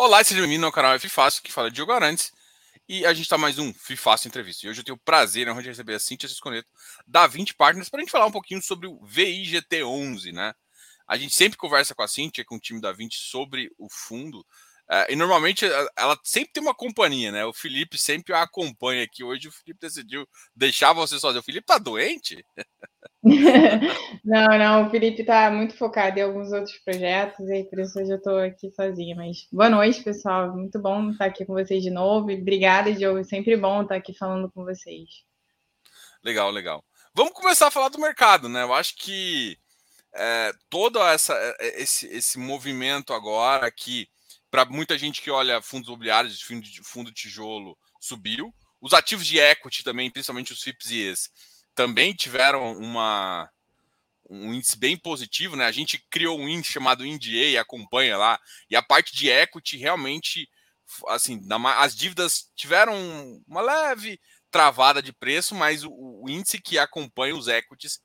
Olá, seja bem-vindo ao canal F Fácil, que fala de Diogo Arantes. E a gente está mais um Fácil Entrevista. E hoje eu tenho o prazer de receber a Cintia Sisconeto da 20 Partners para a gente falar um pouquinho sobre o VIGT11, né? A gente sempre conversa com a Cintia, com o time da 20, sobre o fundo. Uh, e normalmente ela sempre tem uma companhia, né? O Felipe sempre a acompanha aqui. Hoje o Felipe decidiu deixar você sozinho. O Felipe tá doente? não, não, o Felipe está muito focado em alguns outros projetos e por isso hoje eu estou aqui sozinha. Mas boa noite, pessoal. Muito bom estar aqui com vocês de novo. E obrigada, Diogo. Sempre bom estar aqui falando com vocês. Legal, legal. Vamos começar a falar do mercado, né? Eu acho que é, todo essa, é, é, esse, esse movimento agora que, para muita gente que olha fundos imobiliários, fundo de, tijolo, subiu. Os ativos de equity também, principalmente os FIPS e ES também tiveram uma, um índice bem positivo, né? A gente criou um índice chamado INDA e acompanha lá, e a parte de equity realmente, assim, as dívidas tiveram uma leve travada de preço, mas o, o índice que acompanha os equities,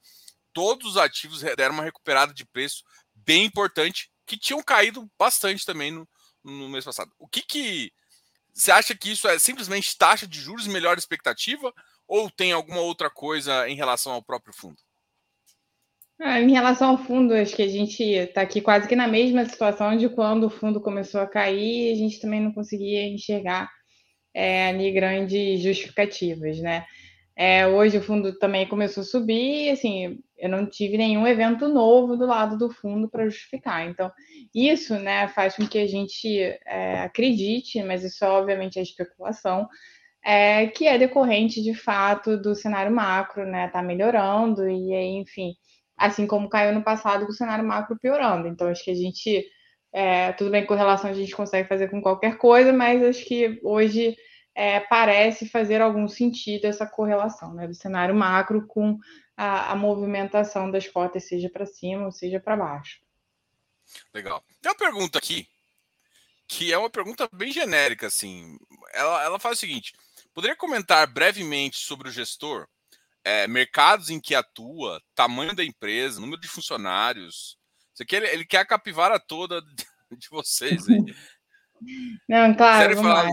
todos os ativos deram uma recuperada de preço bem importante, que tinham caído bastante também no, no mês passado. O que que você acha que isso é simplesmente taxa de juros melhor expectativa ou tem alguma outra coisa em relação ao próprio fundo? Ah, em relação ao fundo, acho que a gente está aqui quase que na mesma situação de quando o fundo começou a cair, a gente também não conseguia enxergar é, ali grandes justificativas, né? É, hoje o fundo também começou a subir, assim, eu não tive nenhum evento novo do lado do fundo para justificar. Então, isso, né, faz com que a gente é, acredite, mas isso obviamente é especulação, é, que é decorrente de fato do cenário macro, né? Tá melhorando, e aí, enfim, assim como caiu no passado, o cenário macro piorando. Então, acho que a gente. É, tudo bem, com relação a gente consegue fazer com qualquer coisa, mas acho que hoje é, parece fazer algum sentido essa correlação né, do cenário macro com a, a movimentação das cotas, seja para cima ou seja para baixo. Legal. Tem uma pergunta aqui, que é uma pergunta bem genérica, assim. Ela, ela faz o seguinte: Poderia comentar brevemente sobre o gestor, é, mercados em que atua, tamanho da empresa, número de funcionários? Isso aqui ele, ele quer a capivara toda de vocês. Aí. Não, claro, vamos falar... lá.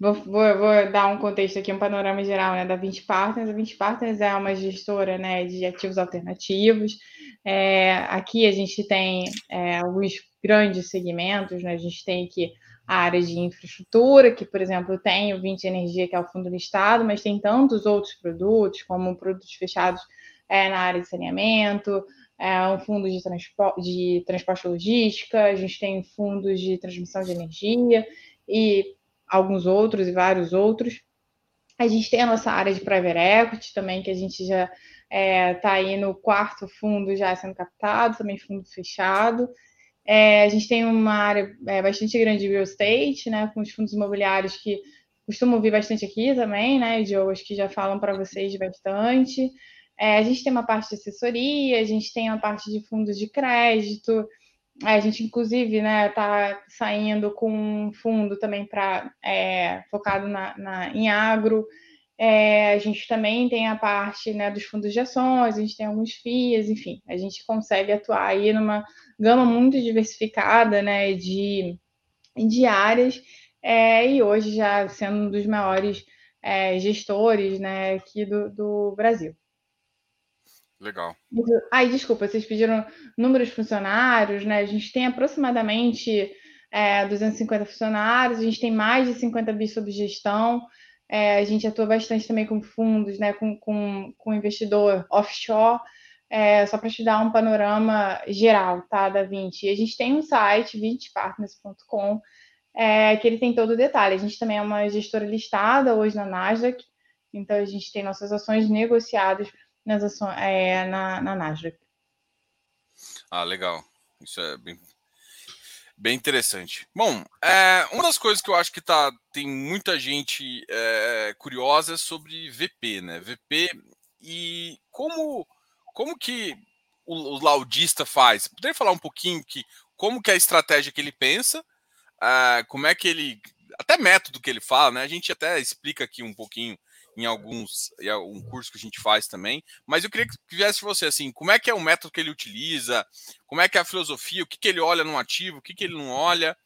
Vou, vou, vou, dar um contexto aqui, um panorama geral né, da 20 Partners. A 20 Partners é uma gestora né, de ativos alternativos. É, aqui a gente tem é, alguns grandes segmentos, né? a gente tem aqui a área de infraestrutura, que, por exemplo, tem o 20 Energia, que é o fundo listado, mas tem tantos outros produtos, como produtos fechados é, na área de saneamento, é, um fundo de, transpo de transporte logística, a gente tem fundos de transmissão de energia e alguns outros e vários outros. A gente tem a nossa área de private equity também, que a gente já está é, tá aí no quarto fundo já sendo captado, também fundo fechado. É, a gente tem uma área é, bastante grande de real estate, né, com os fundos imobiliários que costumam vir bastante aqui também, né, Diogo, acho que já falam para vocês bastante. É, a gente tem uma parte de assessoria, a gente tem uma parte de fundos de crédito, a gente, inclusive, né, está saindo com um fundo também para é, focado na, na, em agro. É, a gente também tem a parte né, dos fundos de ações, a gente tem alguns FIIs, enfim, a gente consegue atuar aí numa gama muito diversificada né, de, de áreas, é, e hoje já sendo um dos maiores é, gestores né, aqui do, do Brasil. Legal. Ai, desculpa, vocês pediram números funcionários, né? A gente tem aproximadamente é, 250 funcionários, a gente tem mais de 50 bis sob gestão, é, a gente atua bastante também com fundos, né? Com, com, com investidor offshore é, só para te dar um panorama geral, tá, da 20. E a gente tem um site, 20partners.com, é, que ele tem todo o detalhe. A gente também é uma gestora listada hoje na Nasdaq, então a gente tem nossas ações negociadas nas ações, é, na, na Nasdaq. Ah, legal. Isso é bem, bem interessante. Bom, é, uma das coisas que eu acho que tá, tem muita gente é, curiosa é sobre VP, né? VP e como como que o, o laudista faz? Poderia falar um pouquinho que como que é a estratégia que ele pensa, uh, como é que ele até método que ele fala, né? A gente até explica aqui um pouquinho em alguns em algum curso que a gente faz também, mas eu queria que viesse você assim, como é que é o método que ele utiliza, como é que é a filosofia, o que, que ele olha no ativo, o que, que ele não olha.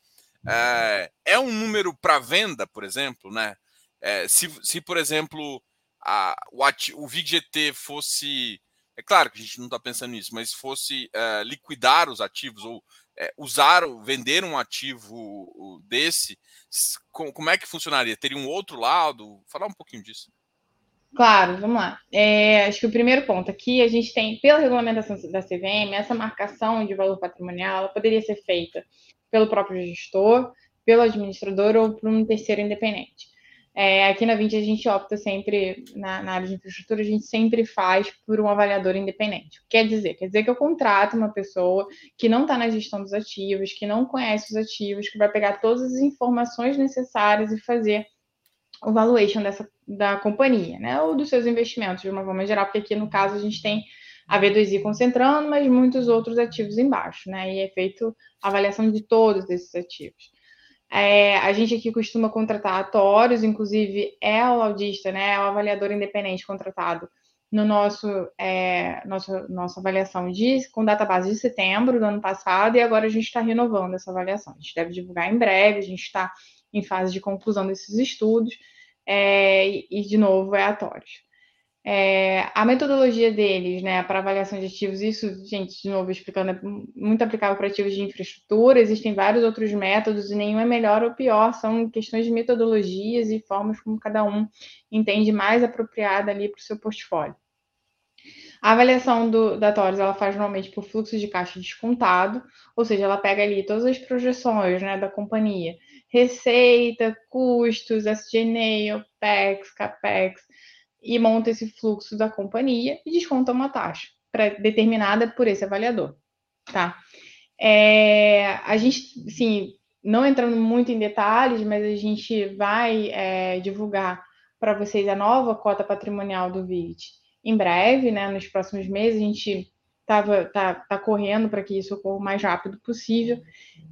É, é um número para venda, por exemplo, né? É, se, se, por exemplo, a, o, o VGT fosse. É claro que a gente não está pensando nisso, mas fosse é, liquidar os ativos ou é, usar, vender um ativo desse, como é que funcionaria? Teria um outro lado? Falar um pouquinho disso. Claro, vamos lá. É, acho que o primeiro ponto aqui, a gente tem, pela regulamentação da CVM, essa marcação de valor patrimonial poderia ser feita pelo próprio gestor, pelo administrador ou por um terceiro independente. É, aqui na 20 a gente opta sempre, na, na, área de infraestrutura, a gente sempre faz por um avaliador independente. Quer dizer? Quer dizer que eu contrato uma pessoa que não está na gestão dos ativos, que não conhece os ativos, que vai pegar todas as informações necessárias e fazer o valuation dessa, da companhia, né? Ou dos seus investimentos, de uma forma geral, porque aqui no caso a gente tem a V2I concentrando, mas muitos outros ativos embaixo, né? E é feito a avaliação de todos esses ativos. É, a gente aqui costuma contratar atórios, inclusive é o audista, né, é o avaliador independente contratado no nosso é, nossa, nossa avaliação de, com data base de setembro do ano passado, e agora a gente está renovando essa avaliação. A gente deve divulgar em breve, a gente está em fase de conclusão desses estudos, é, e, de novo, é atórios. É, a metodologia deles, né, para avaliação de ativos, isso, gente, de novo explicando, é muito aplicável para ativos de infraestrutura, existem vários outros métodos e nenhum é melhor ou pior, são questões de metodologias e formas como cada um entende mais apropriada ali para o seu portfólio. A avaliação do, da TORES, ela faz normalmente por fluxo de caixa descontado, ou seja, ela pega ali todas as projeções né, da companhia, receita, custos, SG&A, OPEX, CAPEX, e monta esse fluxo da companhia e desconta uma taxa determinada por esse avaliador, tá? É, a gente, sim, não entrando muito em detalhes, mas a gente vai é, divulgar para vocês a nova cota patrimonial do VIT em breve, né? Nos próximos meses, a gente tava, tá, tá correndo para que isso ocorra o mais rápido possível.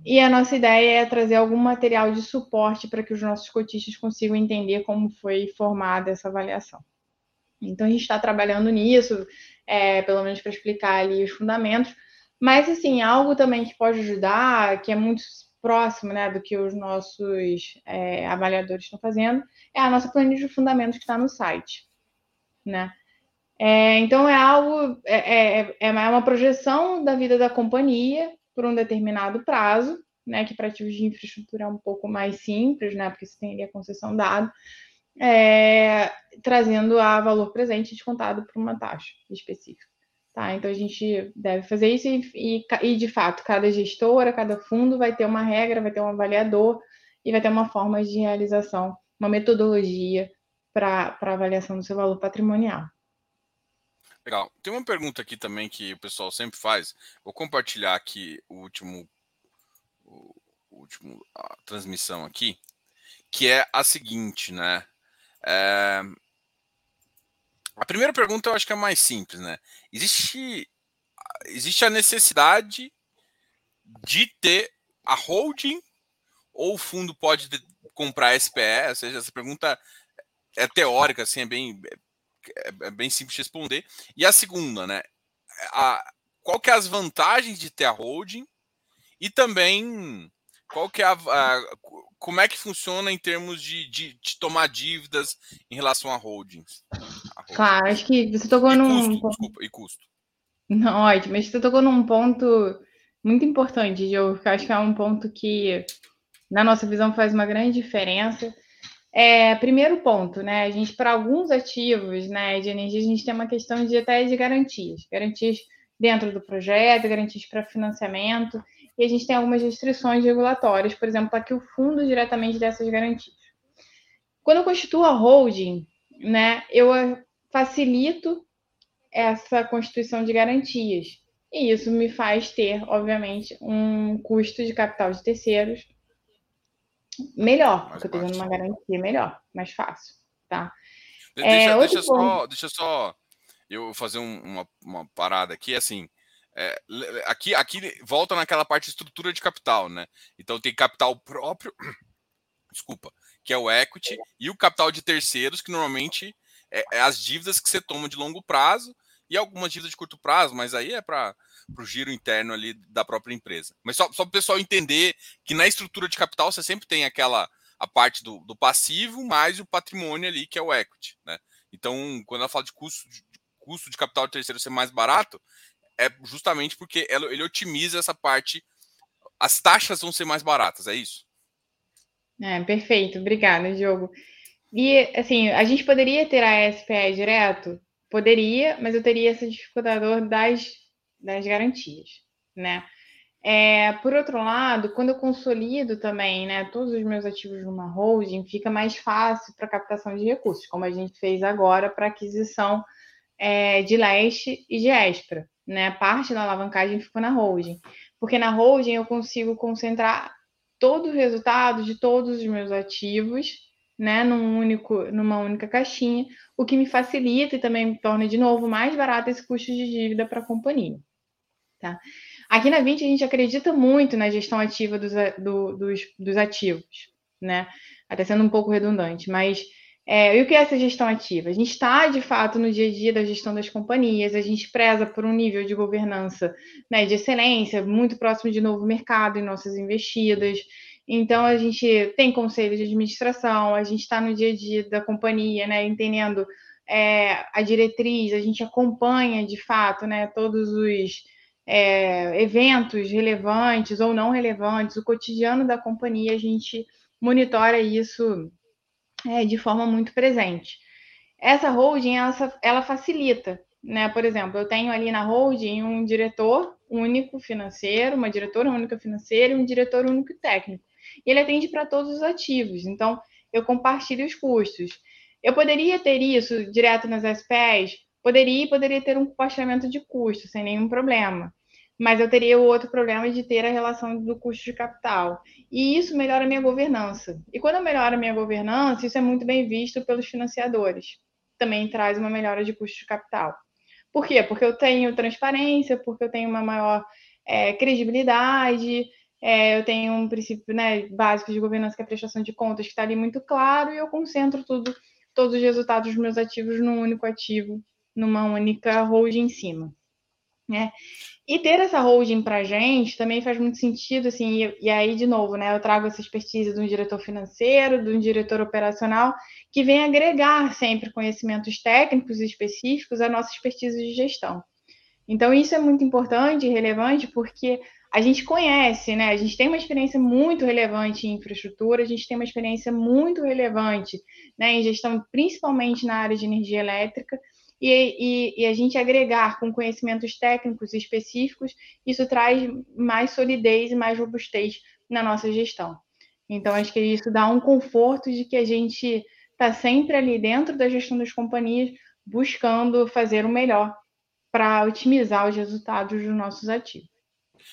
E a nossa ideia é trazer algum material de suporte para que os nossos cotistas consigam entender como foi formada essa avaliação. Então a gente está trabalhando nisso, é, pelo menos para explicar ali os fundamentos. Mas assim, algo também que pode ajudar, que é muito próximo né, do que os nossos é, avaliadores estão fazendo, é a nossa planilha de fundamentos que está no site. Né? É, então é algo, é, é, é, uma projeção da vida da companhia por um determinado prazo, né, que para ativos de infraestrutura é um pouco mais simples, né, porque você tem ali a concessão dada, é, trazendo a valor presente descontado por uma taxa específica. Tá? Então a gente deve fazer isso e, e, e, de fato, cada gestora, cada fundo vai ter uma regra, vai ter um avaliador e vai ter uma forma de realização, uma metodologia para avaliação do seu valor patrimonial. Legal. Tem uma pergunta aqui também que o pessoal sempre faz. Vou compartilhar aqui o último, o último a transmissão aqui, que é a seguinte, né? É... A primeira pergunta eu acho que é mais simples, né? Existe, existe a necessidade de ter a holding ou o fundo pode comprar SPE? Ou seja, essa pergunta é teórica, assim, é bem, é, é bem simples de responder. E a segunda, né? A, qual que é as vantagens de ter a holding e também qual que é a, a como é que funciona em termos de, de, de tomar dívidas em relação a holdings? A Claro, acho que você tocou e num. Custo, desculpa, e custo. Não, ótimo, mas você tocou num ponto muito importante, Diogo, que eu acho que é um ponto que, na nossa visão, faz uma grande diferença. É, primeiro ponto, né? A gente, para alguns ativos né, de energia, a gente tem uma questão de até de garantias. Garantias dentro do projeto, garantias para financiamento e a gente tem algumas restrições regulatórias, por exemplo, aqui o fundo diretamente dessas garantias. Quando eu constituo a holding, né, eu facilito essa constituição de garantias. E isso me faz ter, obviamente, um custo de capital de terceiros melhor, mais porque eu tenho uma garantia melhor, mais fácil, tá? Deixa, é, deixa só, deixa só eu fazer um, uma, uma parada aqui, assim, é, aqui, aqui volta naquela parte de estrutura de capital, né? Então tem capital próprio, desculpa, que é o equity, e o capital de terceiros, que normalmente é, é as dívidas que você toma de longo prazo e algumas dívidas de curto prazo, mas aí é para o giro interno ali da própria empresa. Mas só, só para o pessoal entender que na estrutura de capital você sempre tem aquela a parte do, do, passivo mais o patrimônio ali, que é o equity. Né? Então, quando ela fala de custo de, custo de capital de terceiro ser mais barato, é justamente porque ele otimiza essa parte. As taxas vão ser mais baratas, é isso? É, perfeito, obrigada, Diogo. E assim, a gente poderia ter a SPE direto? Poderia, mas eu teria esse dificultador das, das garantias, né? É, por outro lado, quando eu consolido também né, todos os meus ativos numa holding, fica mais fácil para captação de recursos, como a gente fez agora para aquisição é, de Leste e de Espra. Né? Parte da alavancagem ficou na holding, porque na holding eu consigo concentrar todos os resultados de todos os meus ativos né, num único, numa única caixinha, o que me facilita e também me torna de novo mais barato esse custo de dívida para a companhia. Tá? Aqui na 20 a gente acredita muito na gestão ativa dos, do, dos, dos ativos, né? Até sendo um pouco redundante, mas é, e o que é essa gestão ativa? A gente está, de fato, no dia a dia da gestão das companhias, a gente preza por um nível de governança né, de excelência, muito próximo de novo mercado em nossas investidas. Então, a gente tem conselho de administração, a gente está no dia a dia da companhia, né, entendendo é, a diretriz, a gente acompanha, de fato, né, todos os é, eventos relevantes ou não relevantes, o cotidiano da companhia, a gente monitora isso é, de forma muito presente. Essa holding, ela, ela facilita, né? Por exemplo, eu tenho ali na holding um diretor único financeiro, uma diretora única financeira e um diretor único técnico. E ele atende para todos os ativos, então eu compartilho os custos. Eu poderia ter isso direto nas SPs? Poderia, poderia ter um compartilhamento de custos, sem nenhum problema mas eu teria o outro problema de ter a relação do custo de capital. E isso melhora a minha governança. E quando eu melhoro a minha governança, isso é muito bem visto pelos financiadores. Também traz uma melhora de custo de capital. Por quê? Porque eu tenho transparência, porque eu tenho uma maior é, credibilidade, é, eu tenho um princípio né, básico de governança que é a prestação de contas, que está ali muito claro, e eu concentro tudo, todos os resultados dos meus ativos num único ativo, numa única holding em cima. Né? E ter essa holding para a gente também faz muito sentido, assim, e, e, aí, de novo, né, eu trago essa expertise de um diretor financeiro, de um diretor operacional, que vem agregar sempre conhecimentos técnicos específicos à nossa expertise de gestão. Então, isso é muito importante e relevante porque a gente conhece, né, a gente tem uma experiência muito relevante em infraestrutura, a gente tem uma experiência muito relevante né, em gestão, principalmente na área de energia elétrica, e, e, e, a gente agregar com conhecimentos técnicos específicos, isso traz mais solidez e mais robustez na nossa gestão. Então, acho que isso dá um conforto de que a gente está sempre ali dentro da gestão das companhias, buscando fazer o melhor para otimizar os resultados dos nossos ativos.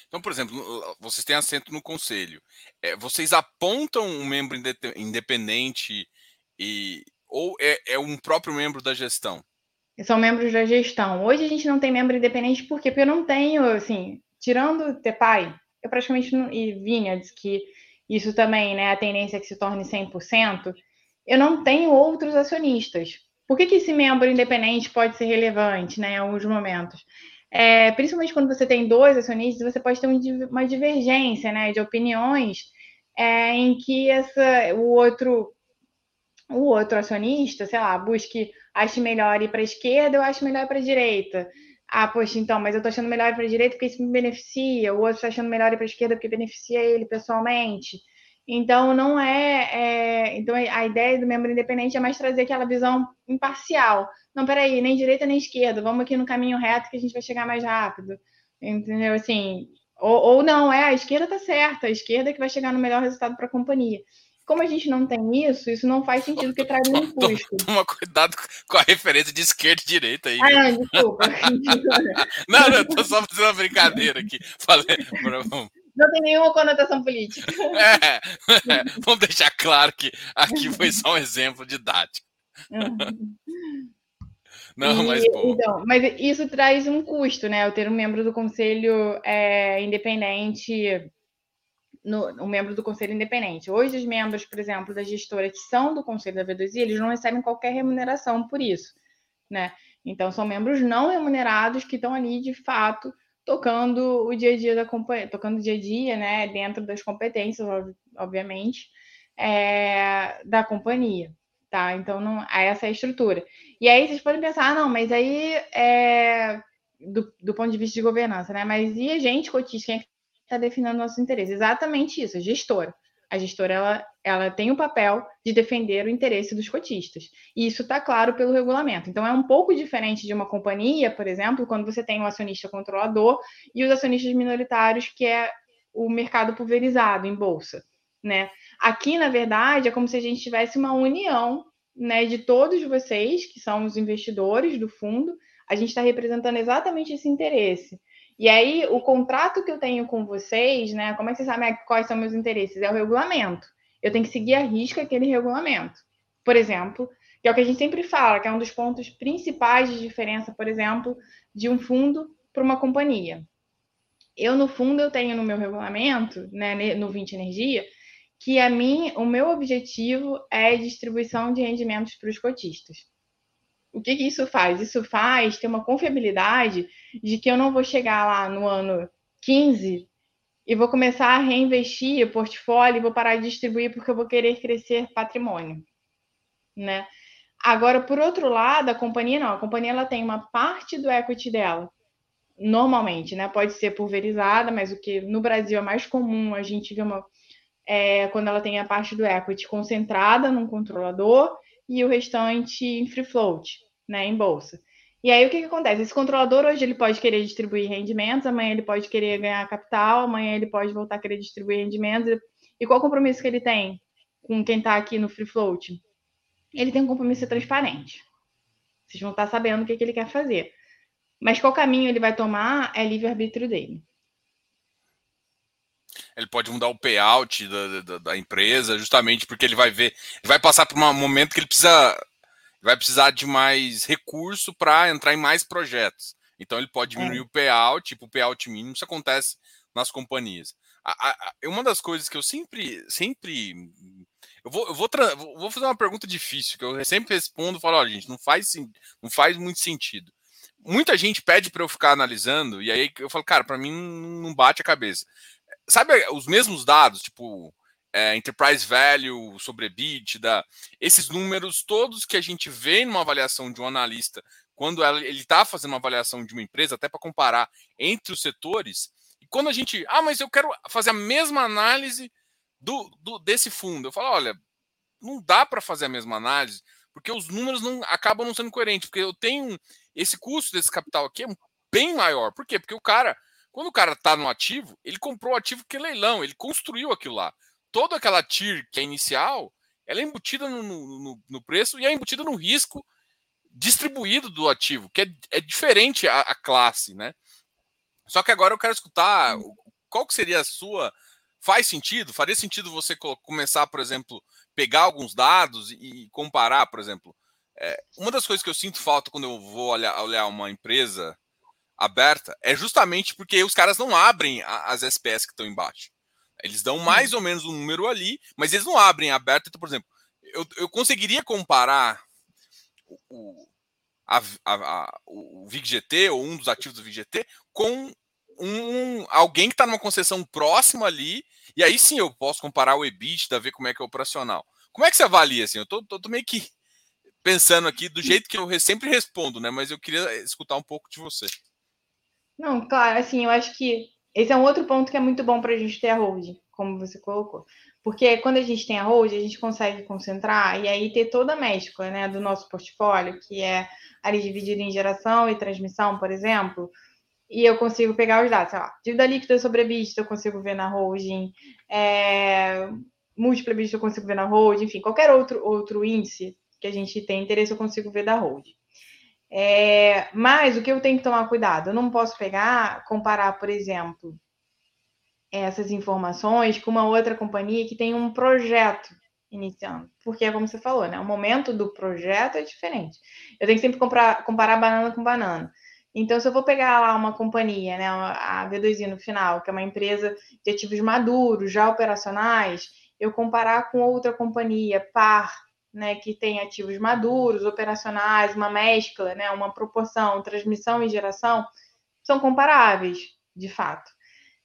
Então, por exemplo, vocês têm assento no conselho. É, vocês apontam um membro independente e, ou é, é um próprio membro da gestão? São membros da gestão. Hoje a gente não tem membro independente, por quê? Porque eu não tenho, assim, tirando o Tepai, eu praticamente não, e Vineyards, que isso também, né, a tendência é que se torne 100%, eu não tenho outros acionistas. Por que, que esse membro independente pode ser relevante, né, em alguns momentos? É, principalmente quando você tem dois acionistas, você pode ter uma divergência, né, de opiniões é, em que essa, o outro o outro acionista, sei lá, busque ache melhor ir para a esquerda, eu acho melhor ir para a direita. Ah, poxa, então, mas eu estou achando melhor ir para a direita porque isso me beneficia, o outro está achando melhor ir para a esquerda porque beneficia ele pessoalmente. Então, não é, é, Então, a ideia do membro independente é mais trazer aquela visão imparcial. Não, peraí, nem direita nem esquerda, vamos aqui no caminho reto que a gente vai chegar mais rápido. Entendeu? Assim, ou, ou não, é, a esquerda está certa, a esquerda é que vai chegar no melhor resultado para a companhia. Como a gente não tem isso, isso não faz sentido porque traz um custo. Toma cuidado com a referência de esquerda e direita aí. Ah, não, desculpa. não, não, tô só fazendo uma brincadeira aqui. Falei, não tem nenhuma conotação política. É, é, vamos deixar claro que aqui foi só um exemplo didático. Não, e, mas pô. Então, mas isso traz um custo, né? Eu ter um membro do conselho é, independente no, um membro do conselho independente. Hoje, os membros, por exemplo, da gestora que são do conselho da V2I, eles não recebem qualquer remuneração por isso, né? Então, são membros não remunerados que estão ali, de fato, tocando o dia a dia da companhia, tocando o dia a dia, né, dentro das competências, obviamente, é, da companhia, tá? Então, não, essa é a estrutura. E aí vocês podem pensar, ah, não, mas aí é do, do ponto de vista de governança, né? Mas e a gente, cotista, quem é que está definindo nossos interesses? Exatamente isso, a gestora. A gestora ela, ela tem o papel de defender o interesse dos cotistas. E isso está claro pelo regulamento. Então, é um pouco diferente de uma companhia, por exemplo, quando você tem um acionista controlador e os acionistas minoritários, que é o mercado pulverizado em bolsa. Né? Aqui, na verdade, é como se a gente tivesse uma união né, de todos vocês, que são os investidores do fundo, a gente está representando exatamente esse interesse. E aí, o contrato que eu tenho com vocês, né? Como é que vocês sabem quais são meus interesses? É o regulamento. Eu tenho que seguir a risca aquele regulamento. Por exemplo, que é o que a gente sempre fala, que é um dos pontos principais de diferença, por exemplo, de um fundo para uma companhia. Eu, no fundo, eu tenho no meu regulamento, né, no 20 Energia, que a mim, o meu objetivo é distribuição de rendimentos para os cotistas. O que, que isso faz? Isso faz ter uma confiabilidade de que eu não vou chegar lá no ano 15 e vou começar a reinvestir o portfólio e vou parar de distribuir porque eu vou querer crescer patrimônio, né? Agora, por outro lado, a companhia não, a companhia ela tem uma parte do equity dela, normalmente, né? Pode ser pulverizada, mas o que no Brasil é mais comum a gente vê uma é, quando ela tem a parte do equity concentrada num controlador e o restante em free float, né, em bolsa. E aí o que, que acontece? Esse controlador hoje ele pode querer distribuir rendimentos, amanhã ele pode querer ganhar capital, amanhã ele pode voltar a querer distribuir rendimentos. E qual o compromisso que ele tem com quem está aqui no free float? Ele tem um compromisso transparente. Vocês vão estar tá sabendo o que, que ele quer fazer. Mas qual caminho ele vai tomar é livre-arbítrio dele. Ele pode mudar o payout da, da, da empresa, justamente porque ele vai ver, ele vai passar por um momento que ele precisa vai precisar de mais recurso para entrar em mais projetos. Então ele pode diminuir é. o payout, tipo o payout mínimo, isso acontece nas companhias. A, a, a, uma das coisas que eu sempre, sempre eu vou, eu vou, vou fazer uma pergunta difícil, que eu sempre respondo, falo, olha, gente, não faz, não faz muito sentido. Muita gente pede para eu ficar analisando, e aí eu falo, cara, para mim não bate a cabeça. Sabe os mesmos dados, tipo, é, enterprise value sobre EBITDA, esses números todos que a gente vê numa avaliação de um analista, quando ele está fazendo uma avaliação de uma empresa, até para comparar entre os setores, e quando a gente, ah, mas eu quero fazer a mesma análise do, do desse fundo, eu falo, olha, não dá para fazer a mesma análise, porque os números não acabam não sendo coerentes, porque eu tenho esse custo desse capital aqui é bem maior. Por quê? Porque o cara, quando o cara está no ativo, ele comprou o ativo que é leilão, ele construiu aquilo lá toda aquela TIR que é inicial, ela é embutida no, no, no, preço e é embutida no risco distribuído do ativo, que é, é diferente a, a, classe, né? Só que agora eu quero escutar qual que seria a sua. Faz sentido? Faria sentido você começar, por exemplo, pegar alguns dados e comparar, por exemplo. É, uma das coisas que eu sinto falta quando eu vou olhar, olhar uma empresa aberta é justamente porque os caras não abrem as SPS que estão embaixo. Eles dão mais ou menos um número ali, mas eles não abrem aberto. Então, por exemplo, eu, eu conseguiria comparar o, a, a, o VIGGT ou um dos ativos do VIGGT com um, alguém que está numa concessão próxima ali, e aí sim eu posso comparar o EBITDA, ver como é que é operacional. Como é que você avalia assim? Eu tô meio que pensando aqui do jeito que eu sempre respondo, né? Mas eu queria escutar um pouco de você. Não, claro, assim, eu acho que esse é um outro ponto que é muito bom para a gente ter a holding, como você colocou. Porque quando a gente tem a holding, a gente consegue concentrar e aí ter toda a mescla né, do nosso portfólio, que é ali dividido em geração e transmissão, por exemplo, e eu consigo pegar os dados, sei lá, dívida líquida sobre EBITDA eu consigo ver na holding, é, múltipla EBITDA eu consigo ver na holding, enfim, qualquer outro, outro índice que a gente tem interesse eu consigo ver da holding. É, mas o que eu tenho que tomar cuidado? Eu não posso pegar, comparar, por exemplo, essas informações com uma outra companhia que tem um projeto iniciando. Porque, como você falou, né? O momento do projeto é diferente. Eu tenho que sempre comprar, comparar banana com banana. Então, se eu vou pegar lá uma companhia, né, a V2I no final, que é uma empresa de ativos maduros, já operacionais, eu comparar com outra companhia par, né, que tem ativos maduros, operacionais, uma mescla, né, uma proporção, transmissão e geração, são comparáveis, de fato.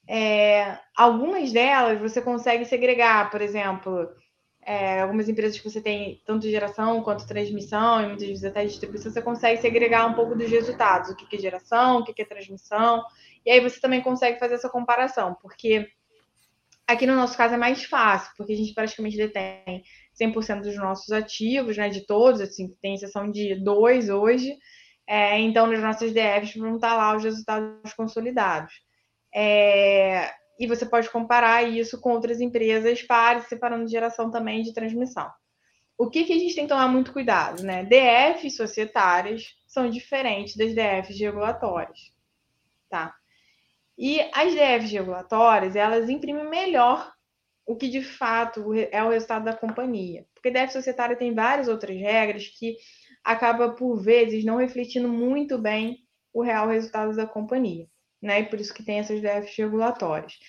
É, algumas delas você consegue segregar, por exemplo, é, algumas empresas que você tem tanto geração quanto transmissão, e muitas vezes até distribuição, você consegue segregar um pouco dos resultados, o que é geração, o que é transmissão, e aí você também consegue fazer essa comparação, porque aqui no nosso caso é mais fácil, porque a gente praticamente detém 100% dos nossos ativos, né, de todos, assim, tem exceção de dois hoje, é, então nas nossas DFs vão estar lá os resultados consolidados. É, e você pode comparar isso com outras empresas pares, separando geração também de transmissão. O que, que a gente tem que tomar muito cuidado, né? DFs societárias são diferentes das DFs regulatórias, tá? E as DFs regulatórias, elas imprimem melhor o que de fato é o resultado da companhia. Porque DF societária tem várias outras regras que acaba por vezes não refletindo muito bem o real resultado da companhia né? E por isso que tem essas déficits regulatórios.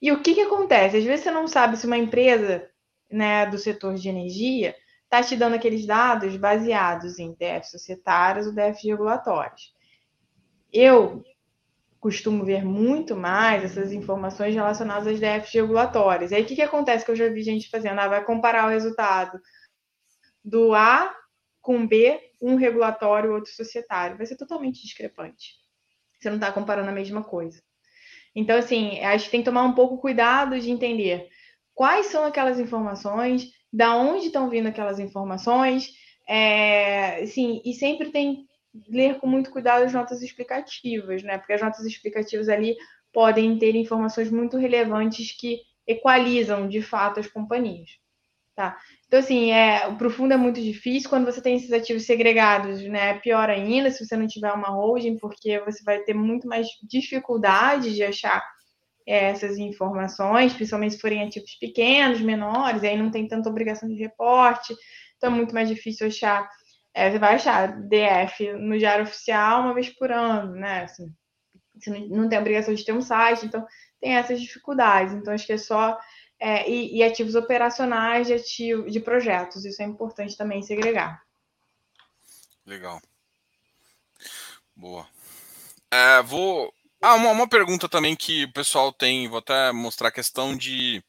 E o que, que acontece? Às vezes você não sabe se uma empresa né, do setor de energia está te dando aqueles dados baseados em déficits societários ou déficits regulatórios. Eu costumo ver muito mais essas informações relacionadas às déficits regulatórios. E aí, o que, que acontece que eu já vi gente fazendo? Ah, vai comparar o resultado do A com B, um regulatório, outro societário. Vai ser totalmente discrepante. Você não está comparando a mesma coisa. Então, assim, acho que tem que tomar um pouco cuidado de entender quais são aquelas informações, da onde estão vindo aquelas informações, é, sim, e sempre tem ler com muito cuidado as notas explicativas, né? Porque as notas explicativas ali podem ter informações muito relevantes que equalizam de fato as companhias, tá? Então, assim, é, o profundo é muito difícil. Quando você tem esses ativos segregados, né, é pior ainda se você não tiver uma holding, porque você vai ter muito mais dificuldade de achar é, essas informações, principalmente se forem ativos pequenos, menores, aí não tem tanta obrigação de reporte, então é muito mais difícil achar. É, você vai achar DF no diário oficial uma vez por ano, né? Assim, você não, tem obrigação de ter um site, então tem essas dificuldades. Então, acho que é só é, e, e, ativos operacionais de, ativo, de projetos. Isso é importante também segregar. Legal. Boa. É, vou. Ah, uma, uma pergunta também que o pessoal tem, vou até mostrar a questão de.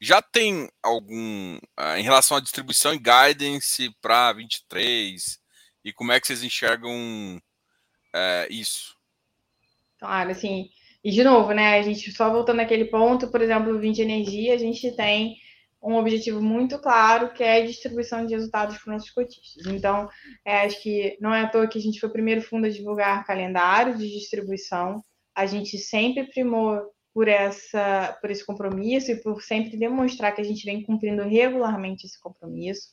Já tem algum. Uh, em relação à distribuição e guidance para 23? E como é que vocês enxergam uh, isso? Claro, assim, e, de novo, né, a gente só voltando naquele ponto, por exemplo, o 20 Energia, a gente tem um objetivo muito claro, que é a distribuição de resultados para os nossos cotistas. Então, é, acho que não é à toa que a gente foi o primeiro fundo a divulgar calendário de distribuição. A gente sempre primou por, essa, por esse compromisso e por sempre demonstrar que a gente vem cumprindo regularmente esse compromisso.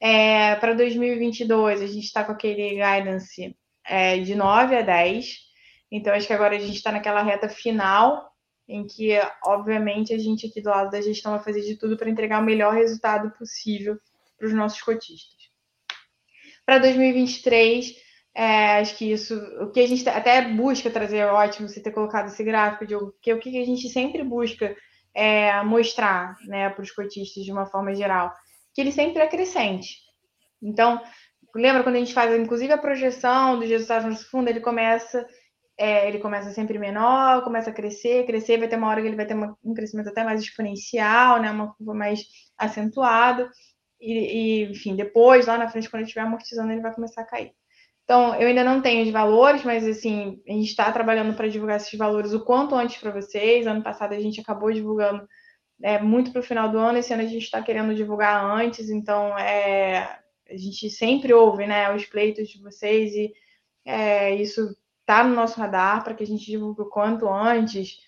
É, para 2022, a gente está com aquele guidance é, de 9 a 10, então, acho que agora a gente está naquela reta final, em que, obviamente, a gente aqui do lado da gestão vai fazer de tudo para entregar o melhor resultado possível para os nossos cotistas. Para 2023, é, acho que isso, o que a gente até busca trazer, é ótimo você ter colocado esse gráfico, de que o que a gente sempre busca é mostrar né, para os cotistas de uma forma geral, que ele sempre é crescente. Então, lembra quando a gente faz, inclusive, a projeção dos resultados no fundo, ele começa é, ele começa sempre menor, começa a crescer, crescer, vai ter uma hora que ele vai ter uma, um crescimento até mais exponencial, né, uma curva mais acentuada, e, e, enfim, depois, lá na frente, quando ele estiver amortizando, ele vai começar a cair. Então, eu ainda não tenho os valores, mas assim, a gente está trabalhando para divulgar esses valores o quanto antes para vocês. Ano passado a gente acabou divulgando é, muito para o final do ano, esse ano a gente está querendo divulgar antes, então é, a gente sempre ouve né, os pleitos de vocês e é, isso está no nosso radar para que a gente divulgue o quanto antes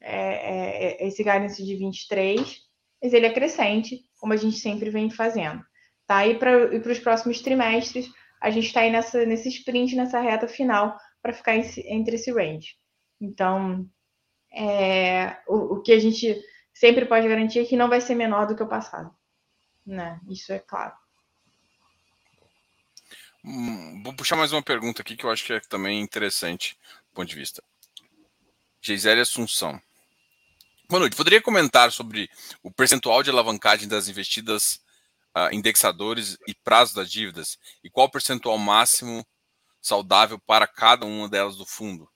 é, é, é esse guidance de 23, mas ele é crescente, como a gente sempre vem fazendo. Tá? E para os próximos trimestres, a gente está aí nessa, nesse sprint, nessa reta final, para ficar entre esse range. Então, é, o, o, que a gente sempre pode garantir é que não vai ser menor do que o passado. Né? Isso é claro. Hum, vou puxar mais uma pergunta aqui que eu acho que é também interessante do ponto de vista. Gisele Assunção. Boa noite. Poderia comentar sobre o percentual de alavancagem das investidas uh, indexadores e prazo das dívidas? E qual o percentual máximo saudável para cada uma delas do fundo?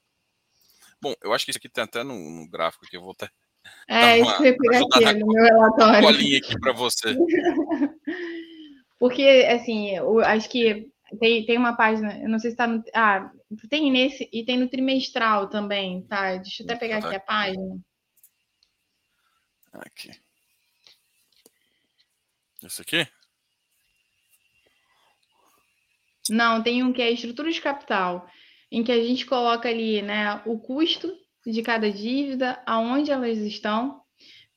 Bom, eu acho que isso aqui tem até no, no gráfico que eu vou até. É, uma, isso eu aqui no meu relatório. Colinha aqui para você. Porque, assim, eu acho que tem, tem uma página, eu não sei se está no. Ah, tem nesse e tem no trimestral também, tá? Deixa eu até pegar aqui a página. Aqui. Esse aqui? Não, tem um que é estrutura de capital, em que a gente coloca ali, né, o custo de cada dívida, aonde elas estão,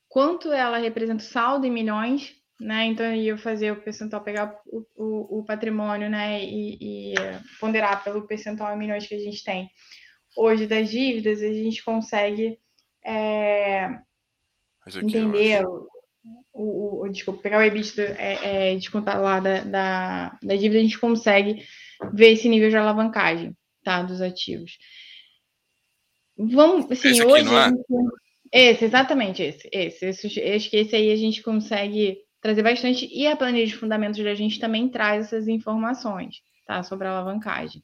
quanto ela representa o saldo em milhões, né? Então eu ia fazer o percentual, pegar o, o, o patrimônio, né, e, e, ponderar pelo percentual em milhões que a gente tem hoje das dívidas, a gente consegue é, entender o, o, desculpa, pegar o EBITDA, é, é, descontar lá da, da, da dívida, a gente consegue ver esse nível de alavancagem, tá, dos ativos. Vamos, assim, esse hoje... É? Esse, exatamente esse, esse, esse. Acho que esse aí a gente consegue trazer bastante, e a planilha de fundamentos da gente também traz essas informações, tá, sobre a alavancagem.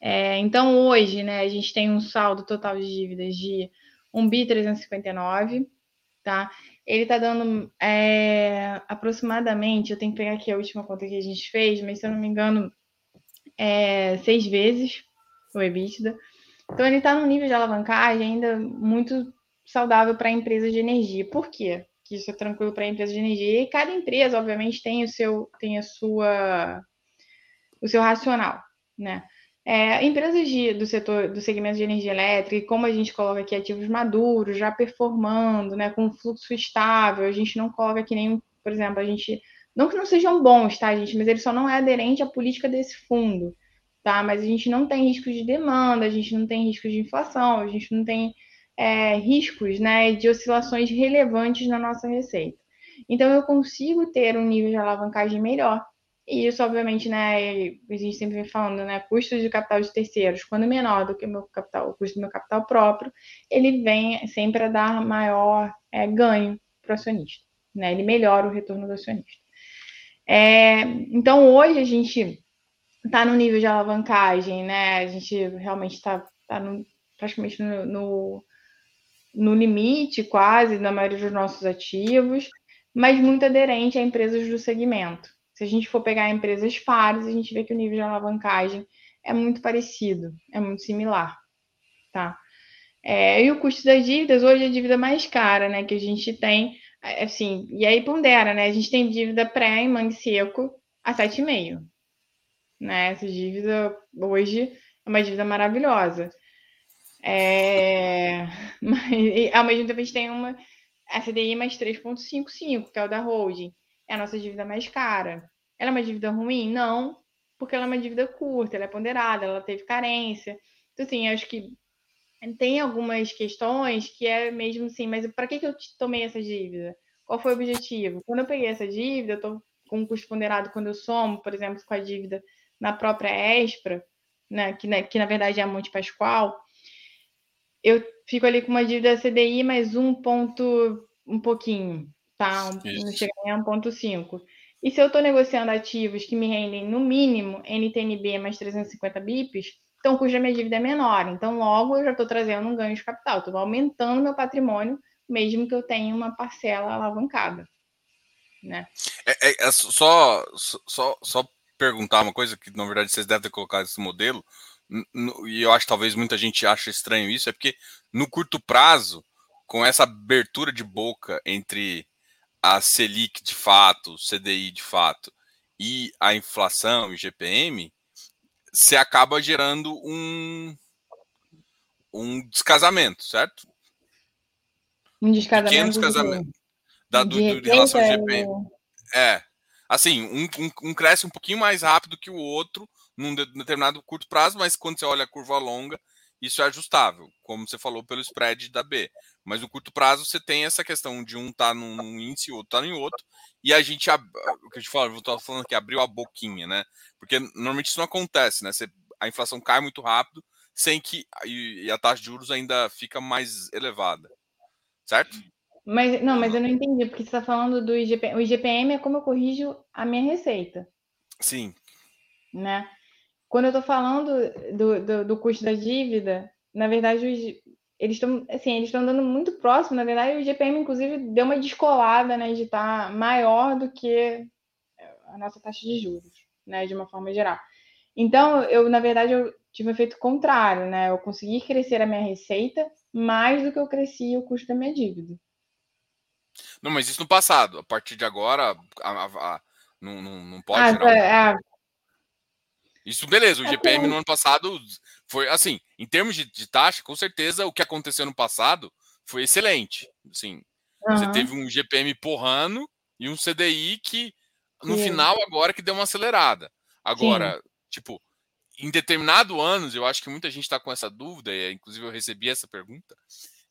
É, então, hoje, né, a gente tem um saldo total de dívidas de 1 bi 359, tá? Ele está dando é, aproximadamente, eu tenho que pegar aqui a última conta que a gente fez, mas se eu não me engano, é, seis vezes o EBITDA. Então ele está num nível de alavancagem ainda muito saudável para empresas de energia. Por quê? Que isso é tranquilo para empresas de energia. E cada empresa, obviamente, tem o seu, tem a sua, o seu racional, né? É, empresas de, do setor do segmento de energia elétrica, como a gente coloca aqui ativos maduros, já performando, né, com fluxo estável, a gente não coloca aqui nem, por exemplo, a gente. Não que não sejam bons, tá, gente? Mas ele só não é aderente à política desse fundo, tá? Mas a gente não tem riscos de demanda, a gente não tem riscos de inflação, a gente não tem é, riscos, né, de oscilações relevantes na nossa receita. Então, eu consigo ter um nível de alavancagem melhor e isso, obviamente, né, a gente sempre vem falando, né, custos de capital de terceiros, quando menor do que o meu capital, o custo do meu capital próprio, ele vem sempre a dar maior é, ganho para o acionista, né, ele melhora o retorno do acionista. É, então, hoje a gente está no nível de alavancagem, né, a gente realmente está tá praticamente no, no, no limite quase na maioria dos nossos ativos, mas muito aderente a empresas do segmento. Se a gente for pegar empresas pares, a gente vê que o nível de alavancagem é muito parecido, é muito similar, tá? É, e o custo das dívidas, hoje é a dívida mais cara, né, que a gente tem, assim, e aí pondera, né, a gente tem dívida pré em mangue seco a 7,5, né, essa dívida hoje é uma dívida maravilhosa. É, mas, ao mesmo tempo a gente tem uma SDI mais 3,55, que é o da holding é a nossa dívida mais cara. Ela é uma dívida ruim? Não, porque ela é uma dívida curta, ela é ponderada, ela teve carência. Então, assim, acho que tem algumas questões que é mesmo assim, mas para que, que eu tomei essa dívida? Qual foi o objetivo? Quando eu peguei essa dívida, eu estou com um custo ponderado quando eu somo, por exemplo, com a dívida na própria Expra, né, que, que na verdade é a Monte Pascoal, eu fico ali com uma dívida CDI mais um ponto um pouquinho tá? Um, não chega nem a 1,5. E se eu estou negociando ativos que me rendem, no mínimo, NTNB mais 350 bips, então o custo da minha dívida é menor. Então, logo, eu já estou trazendo um ganho de capital. Estou aumentando meu patrimônio, mesmo que eu tenha uma parcela alavancada. Né? É, é, é só, só, só perguntar uma coisa que, na verdade, vocês devem ter colocado esse modelo, e eu acho que talvez muita gente ache estranho isso, é porque no curto prazo, com essa abertura de boca entre a Selic de fato, CDI de fato, e a inflação e GPM, você acaba gerando um, um descasamento, certo? Um descasamento. Pequeno descasamento de, da, do, de do, relação ao GPM. É. Assim, um, um, um, cresce um pouquinho mais rápido que o outro num determinado curto prazo, mas quando você olha a curva longa, isso é ajustável, como você falou pelo spread da B. Mas no curto prazo você tem essa questão de um estar tá num índice e outro estar tá em outro, e a gente, o que eu te falo, eu tô falando que abriu a boquinha, né? Porque normalmente isso não acontece, né? Você, a inflação cai muito rápido, sem que e, a taxa de juros ainda fica mais elevada, certo? Mas não, mas eu não entendi, porque você está falando do IGPM. O IGPM é como eu corrijo a minha receita. Sim. Né? Quando eu estou falando do, do, do, custo da dívida, na verdade, eles estão assim, eles estão andando muito próximo, na verdade, o IGPM, inclusive, deu uma descolada, né, de estar tá maior do que a nossa taxa de juros, né, de uma forma geral. Então, eu, na verdade, eu tive um efeito contrário, né? Eu consegui crescer a minha receita mais do que eu cresci o custo da minha dívida. Não, mas isso no passado. A partir de agora, a, a, a, não, não, não pode. Ah, gerar... é, isso, beleza. O é GPM no ano passado foi assim, em termos de, de, taxa, com certeza o que aconteceu no passado foi excelente. Assim, uhum. Você teve um GPM porrano e um CDI que no Sim. final agora que deu uma acelerada. Agora, Sim. tipo, em determinado anos, eu acho que muita gente está com essa dúvida, e inclusive eu recebi essa pergunta.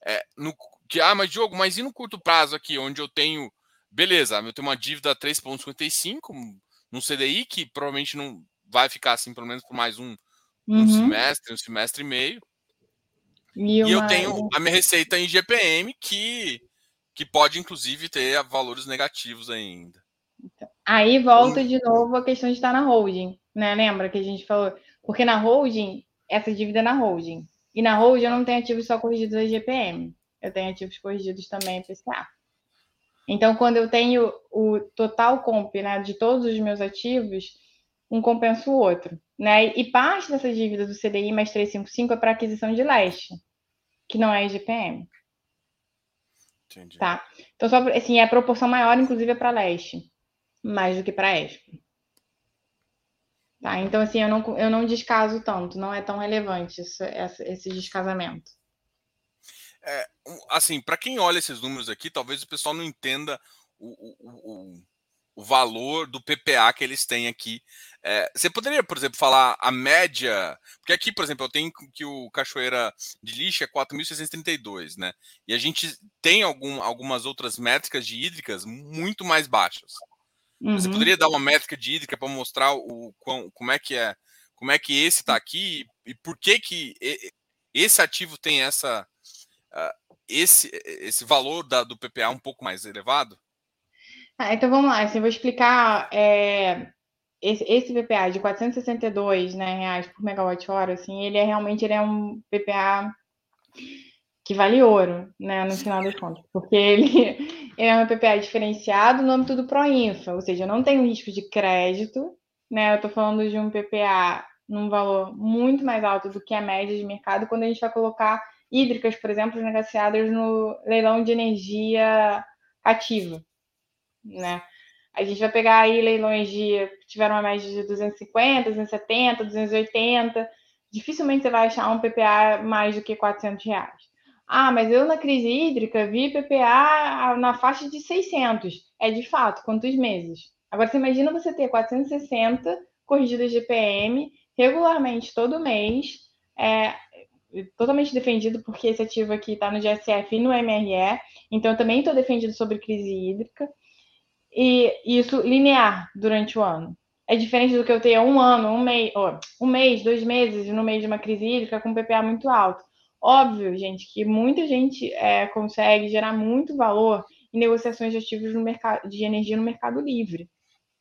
É, no, que, ah, mas Diogo, mas e no curto prazo aqui, onde eu tenho, beleza, eu tenho uma dívida 3,55 no CDI, que provavelmente não vai ficar assim, pelo menos por mais um, um uhum. semestre, um semestre e meio. E, e eu tenho a minha receita em GPM, que, que pode, inclusive, ter valores negativos ainda. Então, aí volta de novo a questão de estar na holding, né? Lembra que a gente falou? Porque na holding, essa dívida é na holding. E na holding eu não tenho ativos só corrigidos a GPM. Eu tenho ativos corrigidos também a PCA. Então, quando eu tenho o total comp né, de todos os meus ativos, um compensa o outro. Né? E parte dessa dívida do CDI mais 355 é para aquisição de leste, que não é IGPM. Entendi. Tá? Então, só, assim, é a proporção maior, inclusive, é para leste, mais do que para ESP. Tá? Então, assim, eu não, eu não descaso tanto, não é tão relevante isso, esse descasamento. É, assim, para quem olha esses números aqui, talvez o pessoal não entenda o, o, o, o valor do PPA que eles têm aqui. É, você poderia, por exemplo, falar a média, porque aqui, por exemplo, eu tenho que o Cachoeira de Lixo é 4.632, né? E a gente tem algum, algumas outras métricas de hídricas muito mais baixas. Uhum. Você poderia dar uma métrica de hídrica para mostrar o, como é que é, como é que esse está aqui e por que que esse ativo tem essa uh, esse esse valor da, do PPA um pouco mais elevado? Ah, então vamos lá, assim, eu vou explicar é, esse, esse, PPA de 462 né, reais por megawatt-hora, assim, ele é realmente ele é um PPA que vale ouro, né, no final das contas, porque ele, ele é um PPA diferenciado no âmbito do Proinfa, ou seja, eu não tenho risco de crédito, né? Eu estou falando de um PPA num valor muito mais alto do que a média de mercado quando a gente vai colocar hídricas, por exemplo, negociadas no leilão de energia ativa, né? A gente vai pegar aí leilões de tiveram uma média de 250, 270, 280. Dificilmente você vai achar um PPA mais do que 400 reais. Ah, mas eu na crise hídrica vi PPA na faixa de 600. É de fato, quantos meses? Agora, você imagina você ter 460 corrigidas de PM regularmente todo mês, é, totalmente defendido, porque esse ativo aqui está no GSF e no MRE, então eu também estou defendido sobre crise hídrica, e isso linear durante o ano. É diferente do que eu ter um ano, um mês, um mês, dois meses no meio de uma crise hídrica com PPA muito alto. Óbvio, gente, que muita gente é, consegue gerar muito valor em negociações de ativos no mercado de energia no mercado livre,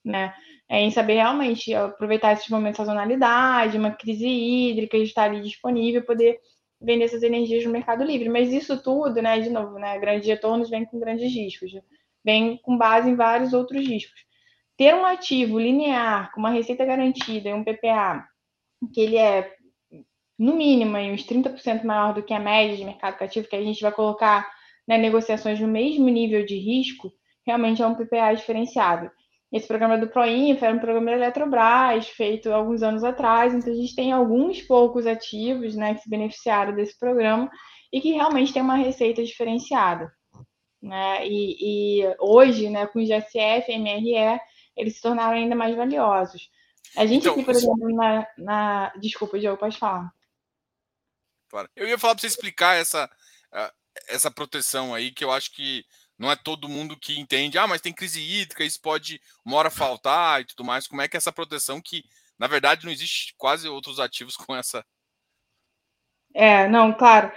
né? É, em saber realmente aproveitar esses momentos de sazonalidade, uma crise hídrica, estar ali disponível, poder vender essas energias no mercado livre. Mas isso tudo, né, de novo, né, grandes retornos vem com grandes riscos, vem com base em vários outros riscos. Ter um ativo linear com uma receita garantida e um PPA que ele é no mínimo, uns 30% maior do que a média de mercado cativo, que a gente vai colocar né, negociações no mesmo nível de risco, realmente é um PPA diferenciado. Esse programa do Proinfa era um programa da Eletrobras, feito alguns anos atrás, então a gente tem alguns poucos ativos né, que se beneficiaram desse programa e que realmente tem uma receita diferenciada. Né? E, e hoje, né, com o GSF e MRE, eles se tornaram ainda mais valiosos. A gente então, aqui, por exemplo, na, na... Desculpa, Diogo, pode falar. Claro. Eu ia falar para você explicar essa, essa proteção aí, que eu acho que não é todo mundo que entende, ah, mas tem crise hídrica, isso pode uma hora faltar e tudo mais. Como é que é essa proteção que, na verdade, não existe quase outros ativos com essa. É, não, claro.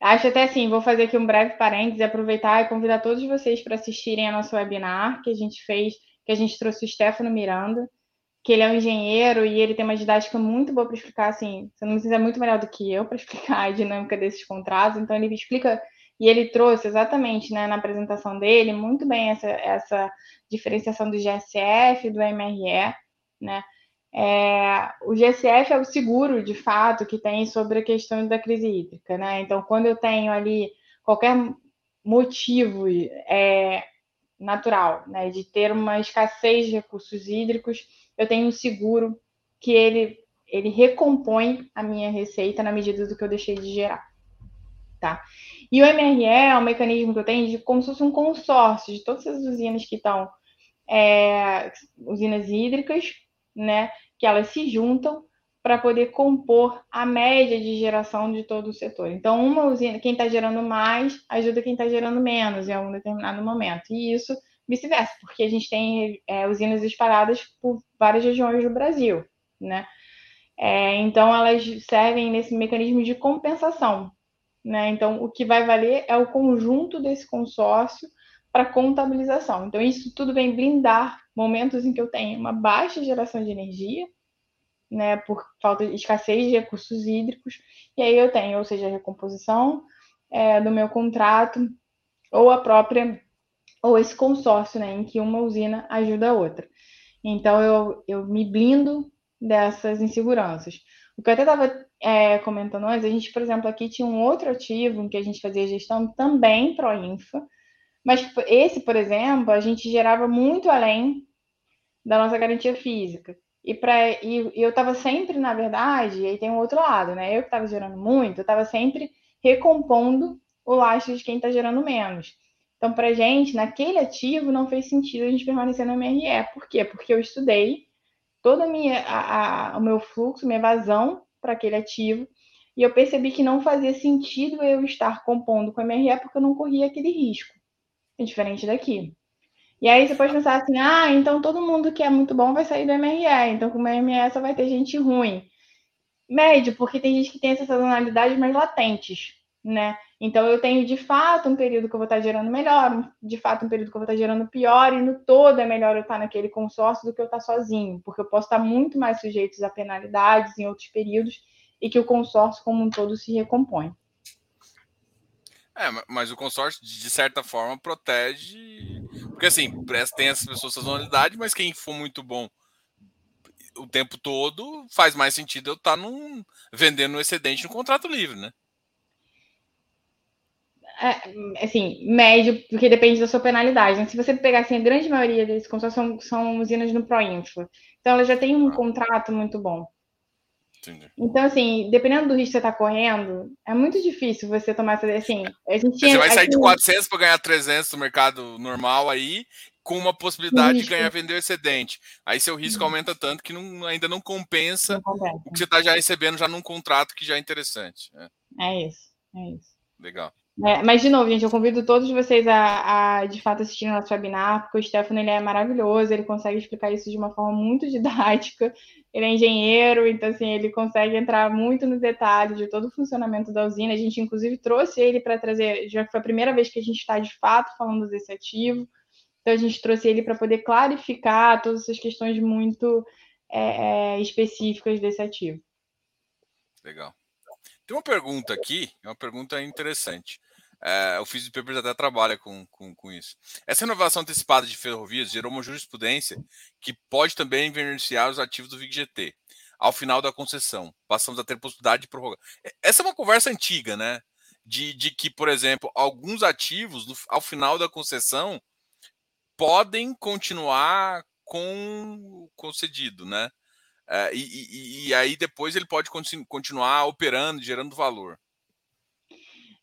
Acho até assim, vou fazer aqui um breve parênteses, aproveitar e convidar todos vocês para assistirem a nosso webinar que a gente fez, que a gente trouxe o Stefano Miranda, que ele é um engenheiro e ele tem uma didática muito boa para explicar, assim, você não precisa é muito melhor do que eu para explicar a dinâmica desses contratos, então ele explica e ele trouxe exatamente né, na apresentação dele muito bem essa, essa diferenciação do GSF, do MRE, né? É, o GSF é o seguro, de fato, que tem sobre a questão da crise hídrica, né? Então, quando eu tenho ali qualquer motivo é, natural, né, de ter uma escassez de recursos hídricos, eu tenho um seguro que ele, ele recompõe a minha receita na medida do que eu deixei de gerar, tá? E o MRE é um mecanismo que eu tenho de como se fosse um consórcio de todas as usinas que estão, é, usinas hídricas, né, que elas se juntam para poder compor a média de geração de todo o setor. Então, uma usina, quem está gerando mais, ajuda quem está gerando menos em algum determinado momento. E isso vice-versa, porque a gente tem é, usinas espalhadas por várias regiões do Brasil, né? É, então, elas servem nesse mecanismo de compensação. Né? Então, o que vai valer é o conjunto desse consórcio para contabilização. Então, isso tudo vem blindar momentos em que eu tenho uma baixa geração de energia, né, por falta de escassez de recursos hídricos, e aí eu tenho, ou seja, a recomposição é, do meu contrato, ou a própria, ou esse consórcio, né, em que uma usina ajuda a outra. Então, eu, eu me blindo dessas inseguranças. O que eu até estava é, comentando antes, a gente, por exemplo, aqui tinha um outro ativo em que a gente fazia gestão também pró-infra, mas esse, por exemplo, a gente gerava muito além da nossa garantia física. E, pra, e, e eu estava sempre, na verdade, aí tem um outro lado, né? Eu que estava gerando muito, eu estava sempre recompondo o lastro de quem está gerando menos. Então, para gente, naquele ativo, não fez sentido a gente permanecer no MRE. Por quê? Porque eu estudei a, o meu fluxo, minha evasão para aquele ativo, e eu percebi que não fazia sentido eu estar compondo com MRE porque eu não corria aquele risco. É diferente daqui. E aí você pode pensar assim, ah, então todo mundo que é muito bom vai sair do MRE, então com o MRE só vai ter gente ruim. Médio, porque tem gente que tem essas sazonalidades mais latentes, né? Então eu tenho de fato um período que eu vou estar gerando melhor, de fato um período que eu vou estar gerando pior, e no todo é melhor eu estar naquele consórcio do que eu estar sozinho, porque eu posso estar muito mais sujeito a penalidades em outros períodos e que o consórcio como um todo se recompõe. É, mas o consórcio, de certa forma, protege. Porque assim, tem essas pessoas sazonalidade, mas quem for muito bom o tempo todo, faz mais sentido eu estar num, vendendo excedente no contrato livre, né? É, assim, médio, porque depende da sua penalidade. Né? Se você pegar assim, a grande maioria desses contratos são, são usinas no Proinfra. Então, ela já tem um ah. contrato muito bom. Entendi. Então, assim, dependendo do risco que você está correndo, é muito difícil você tomar essa. Assim, a gente tinha, você vai sair aqui... de 400 para ganhar 300 no mercado normal aí, com uma possibilidade de ganhar vender excedente. Aí seu risco uhum. aumenta tanto que não, ainda não compensa, não compensa, o que você está já recebendo já num contrato que já é interessante. É, é isso, é isso. Legal. É, mas, de novo, gente, eu convido todos vocês a, a de fato, assistirem nosso webinar, porque o Stefano ele é maravilhoso, ele consegue explicar isso de uma forma muito didática. Ele é engenheiro, então, assim, ele consegue entrar muito no detalhe de todo o funcionamento da usina. A gente, inclusive, trouxe ele para trazer, já foi a primeira vez que a gente está, de fato, falando desse ativo. Então, a gente trouxe ele para poder clarificar todas essas questões muito é, é, específicas desse ativo. Legal. Tem uma pergunta aqui, é uma pergunta interessante. É, o Físico Papers até trabalha com, com, com, isso. Essa renovação antecipada de ferrovias gerou uma jurisprudência que pode também beneficiar os ativos do VIGGT ao final da concessão. Passamos a ter possibilidade de prorrogar. Essa é uma conversa antiga, né? De, de que, por exemplo, alguns ativos, no, ao final da concessão, podem continuar com concedido, né? É, e, e, e, aí depois ele pode continuar operando, gerando valor.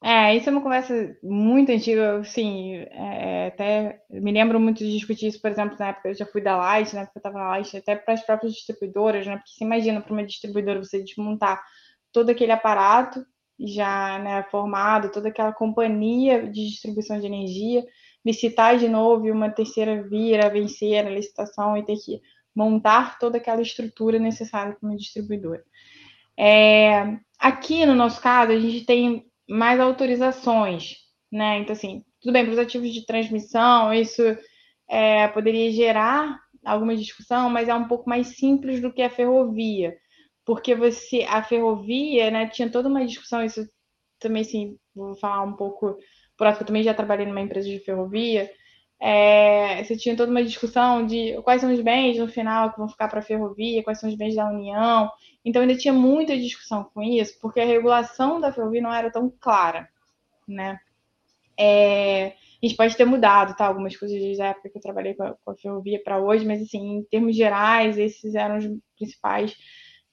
É, isso é uma conversa muito antiga, sim, é, até me lembro muito de discutir isso, por exemplo, na época eu já fui da Light, na época eu estava na Light, até para as próprias distribuidoras, né, porque você imagina para uma distribuidora você desmontar todo aquele aparato já né, formado, toda aquela companhia de distribuição de energia, licitar de novo e uma terceira vir a vencer a licitação e ter que montar toda aquela estrutura necessária para uma distribuidora. É, aqui, no nosso caso, a gente tem mais autorizações, né? Então, assim, tudo bem, para os ativos de transmissão, isso é, poderia gerar alguma discussão, mas é um pouco mais simples do que a ferrovia, porque você, a ferrovia, né, tinha toda uma discussão, isso também, assim, vou falar um pouco, por eu também já trabalhei numa empresa de ferrovia, é, você tinha toda uma discussão de quais são os bens no final que vão ficar para a ferrovia, quais são os bens da União. Então ainda tinha muita discussão com isso, porque a regulação da ferrovia não era tão clara, né? É, a gente pode ter mudado, tá? Algumas coisas desde a época que eu trabalhei com a, com a ferrovia para hoje, mas assim, em termos gerais, esses eram os principais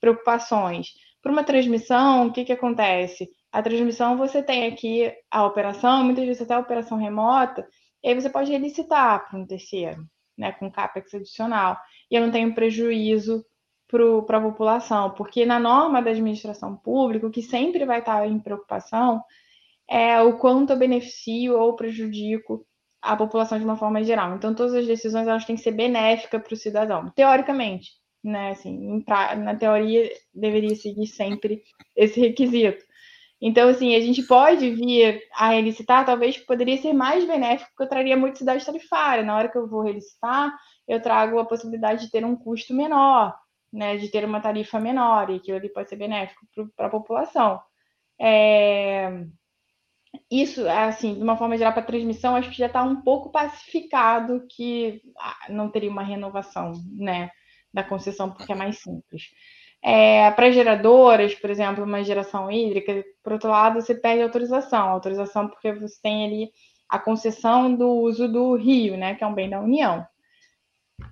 preocupações. Para uma transmissão, o que, que acontece? A transmissão você tem aqui a operação, muitas vezes até a operação remota, e aí você pode relicitar para um terceiro, né, com CAPEX adicional. E eu não tenho prejuízo para a população, porque na norma da administração pública, o que sempre vai estar em preocupação é o quanto eu beneficio ou prejudico a população de uma forma geral. Então, todas as decisões elas têm que ser benéficas para o cidadão, teoricamente, né? Assim, na teoria deveria seguir sempre esse requisito. Então, assim, a gente pode vir a relicitar, talvez poderia ser mais benéfico, porque eu traria muito cidade tarifária. Na hora que eu vou relicitar, eu trago a possibilidade de ter um custo menor, né, de ter uma tarifa menor, e aquilo ali pode ser benéfico para a população. É... Isso, assim, de uma forma geral, para transmissão, acho que já está um pouco pacificado que ah, não teria uma renovação, né, da concessão, porque é mais simples. É, para geradoras, por exemplo, uma geração hídrica, por outro lado, você perde autorização. Autorização porque você tem ali a concessão do uso do rio, né, que é um bem da União.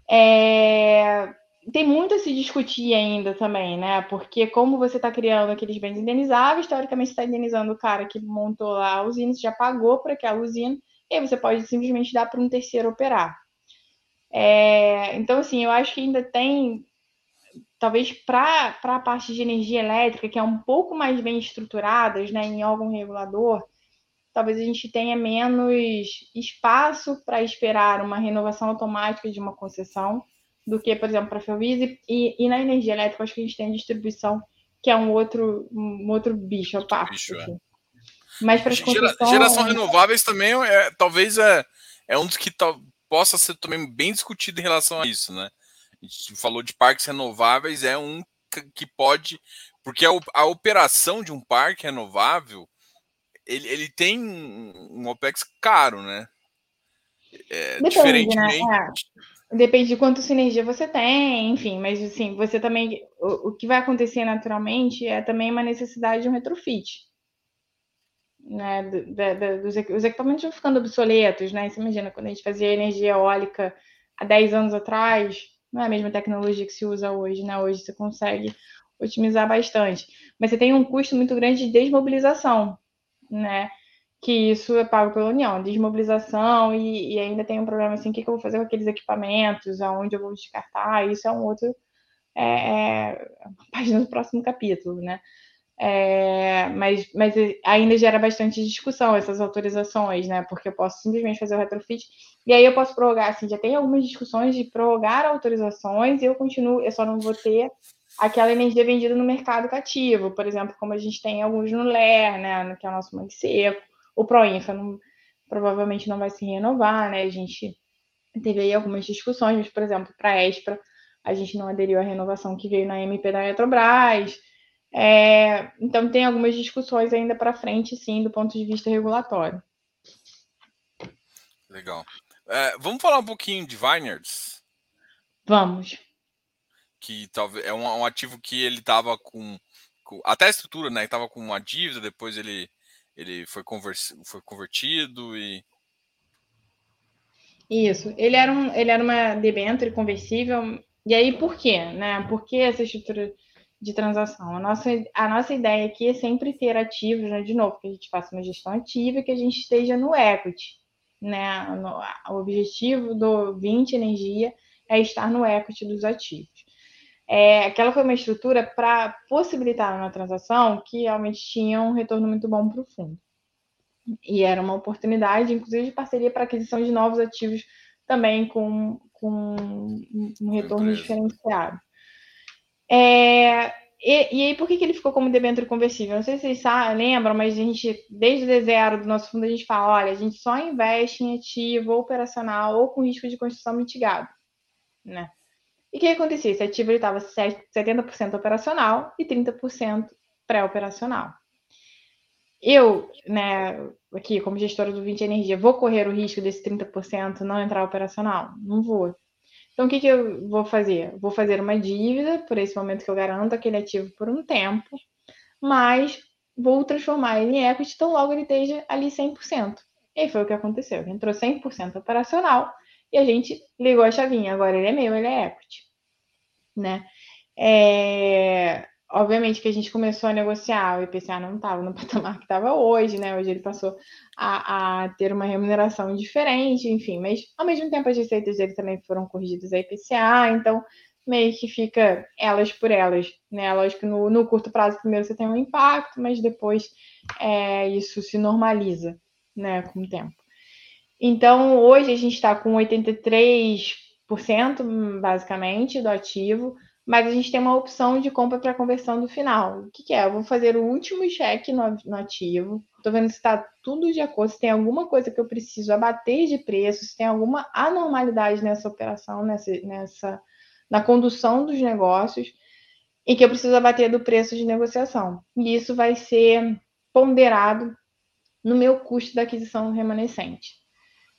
É, tem muito a se discutir ainda também, né? Porque como você está criando aqueles bens indenizáveis, teoricamente está indenizando o cara que montou lá a usina, você já pagou para aquela usina, e aí você pode simplesmente dar para um terceiro operar. É, então, assim, eu acho que ainda tem talvez para a parte de energia elétrica, que é um pouco mais bem estruturadas né, em órgão regulador, talvez a gente tenha menos espaço para esperar uma renovação automática de uma concessão do que, por exemplo, para a Ferrovias. E, e, na energia elétrica, acho que a gente tem a distribuição, que é um outro, um outro bicho a parte. Bicho, é. Assim. Mas para Gera, Geração renováveis também, é, talvez é, é um dos que possa ser também bem discutido em relação a isso, né? A gente falou de parques renováveis, é um que pode. Porque a, a operação de um parque renovável ele, ele tem um OPEX caro, né? É, Depende, diferentemente. Né? É. Depende de quanto sinergia você tem, enfim, mas assim, você também. O, o que vai acontecer naturalmente é também uma necessidade de um retrofit. Né, da, da, dos, os equipamentos vão ficando obsoletos, né? Você imagina quando a gente fazia energia eólica há 10 anos atrás, não é a mesma tecnologia que se usa hoje, né? Hoje você consegue otimizar bastante. Mas você tem um custo muito grande de desmobilização, né? Que isso é pago pela União, desmobilização, e, e ainda tem um problema assim, o que, eu vou fazer com aqueles equipamentos, aonde eu vou descartar, isso é um outro é, é, página do próximo capítulo, né? É, mas, mas ainda gera bastante discussão essas autorizações, né? Porque eu posso simplesmente fazer o retrofit e aí eu posso prorrogar, assim, já tem algumas discussões de prorrogar autorizações e eu continuo, eu só não vou ter aquela energia vendida no mercado cativo, por exemplo, como a gente tem alguns no LER, né? Que é o nosso mangue seco, o Proinfa não, provavelmente não vai se renovar, né? A gente teve aí algumas discussões, mas, por exemplo, para a Espra, a gente não aderiu à renovação que veio na MP da Eletrobras. É, então, tem algumas discussões ainda para frente, sim, do ponto de vista regulatório. Legal. É, vamos falar um pouquinho de Vineyards? Vamos. Que talvez é um, um ativo que ele estava com, com, Até a estrutura, né? Estava com uma dívida, depois ele, ele foi, conversi, foi convertido e. Isso. Ele era, um, ele era uma debênture conversível. E aí, por quê? Né? Por que essa estrutura de transação. A nossa, a nossa ideia aqui é sempre ter ativos, né? de novo, que a gente faça uma gestão ativa e que a gente esteja no equity. Né? O objetivo do 20 Energia é estar no equity dos ativos. É, aquela foi uma estrutura para possibilitar uma transação que realmente tinha um retorno muito bom para o fundo. E era uma oportunidade, inclusive, de parceria para aquisição de novos ativos também com, com um retorno diferenciado. É, e, e, aí, por que, que ele ficou como debênture conversível? Não sei se vocês sabem, lembram, mas a gente, desde o D0 do nosso fundo, a gente fala: olha, a gente só investe em ativo operacional ou com risco de construção mitigado. Né? E o que acontecia? Esse ativo estava 70% operacional e 30% pré-operacional. Eu, né, aqui como gestora do 20 Energia, vou correr o risco desse 30% não entrar operacional? Não vou. Então, o que, que eu vou fazer? Vou fazer uma dívida, por esse momento que eu garanto aquele ativo por um tempo, mas vou transformar ele em equity, então logo ele esteja ali 100%. E foi o que aconteceu. Entrou 100% operacional e a gente ligou a chavinha. Agora ele é meu, ele é equity. Né? É... Obviamente que a gente começou a negociar, o IPCA não estava no patamar que estava hoje, né? Hoje ele passou a, a, ter uma remuneração diferente, enfim, mas ao mesmo tempo as receitas dele também foram corrigidas a IPCA, então meio que fica elas por elas, né? Lógico que no, no curto prazo primeiro você tem um impacto, mas depois é, isso se normaliza, né, com o tempo. Então, hoje a gente está com 83%, basicamente, do ativo, mas a gente tem uma opção de compra para conversão do final. O que, que, é? Eu vou fazer o último cheque no, no ativo. Estou vendo se está tudo de acordo, se tem alguma coisa que eu preciso abater de preço, se tem alguma anormalidade nessa operação, nessa, nessa na condução dos negócios, e que eu preciso abater do preço de negociação. E isso vai ser ponderado no meu custo da aquisição remanescente.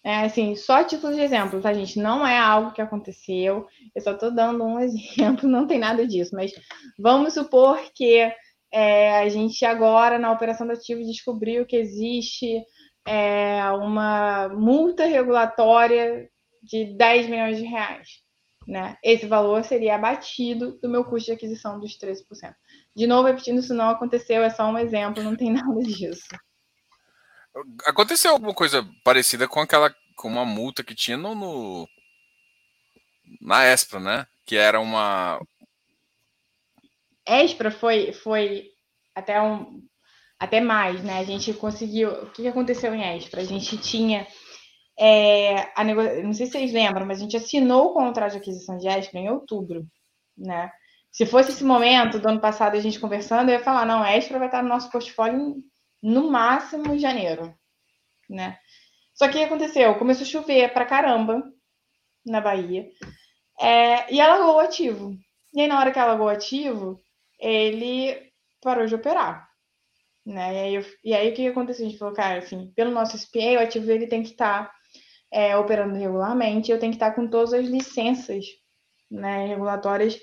É, assim, só título de exemplo, tá, gente? Não é algo que aconteceu, eu só estou dando um exemplo, não tem nada disso, mas vamos supor que é, a gente agora, na operação do ativo, descobriu que existe é, uma multa regulatória de 10 milhões de reais. Né? Esse valor seria abatido do meu custo de aquisição dos 13%. De novo, repetindo, isso não aconteceu, é só um exemplo, não tem nada disso. Aconteceu alguma coisa parecida com aquela com uma multa que tinha no, no na Espra, né? Que era uma Espra foi foi até um até mais, né? A gente conseguiu. O que aconteceu em Espra? A gente tinha é, a nego... não sei se vocês lembram, mas a gente assinou o contrato de aquisição de Espra em outubro, né? Se fosse esse momento do ano passado a gente conversando, eu ia falar, não, Espra vai estar no nosso portfólio no máximo em janeiro, né? Só que o que aconteceu? Começou a chover pra caramba na Bahia é, e alagou o ativo. E aí, na hora que alagou o ativo, ele parou de operar. Né? E, aí, eu, e aí o que aconteceu? A gente falou, cara, assim, pelo nosso SPA, o ativo ele tem que estar tá, é, operando regularmente, eu tenho que estar tá com todas as licenças né, regulatórias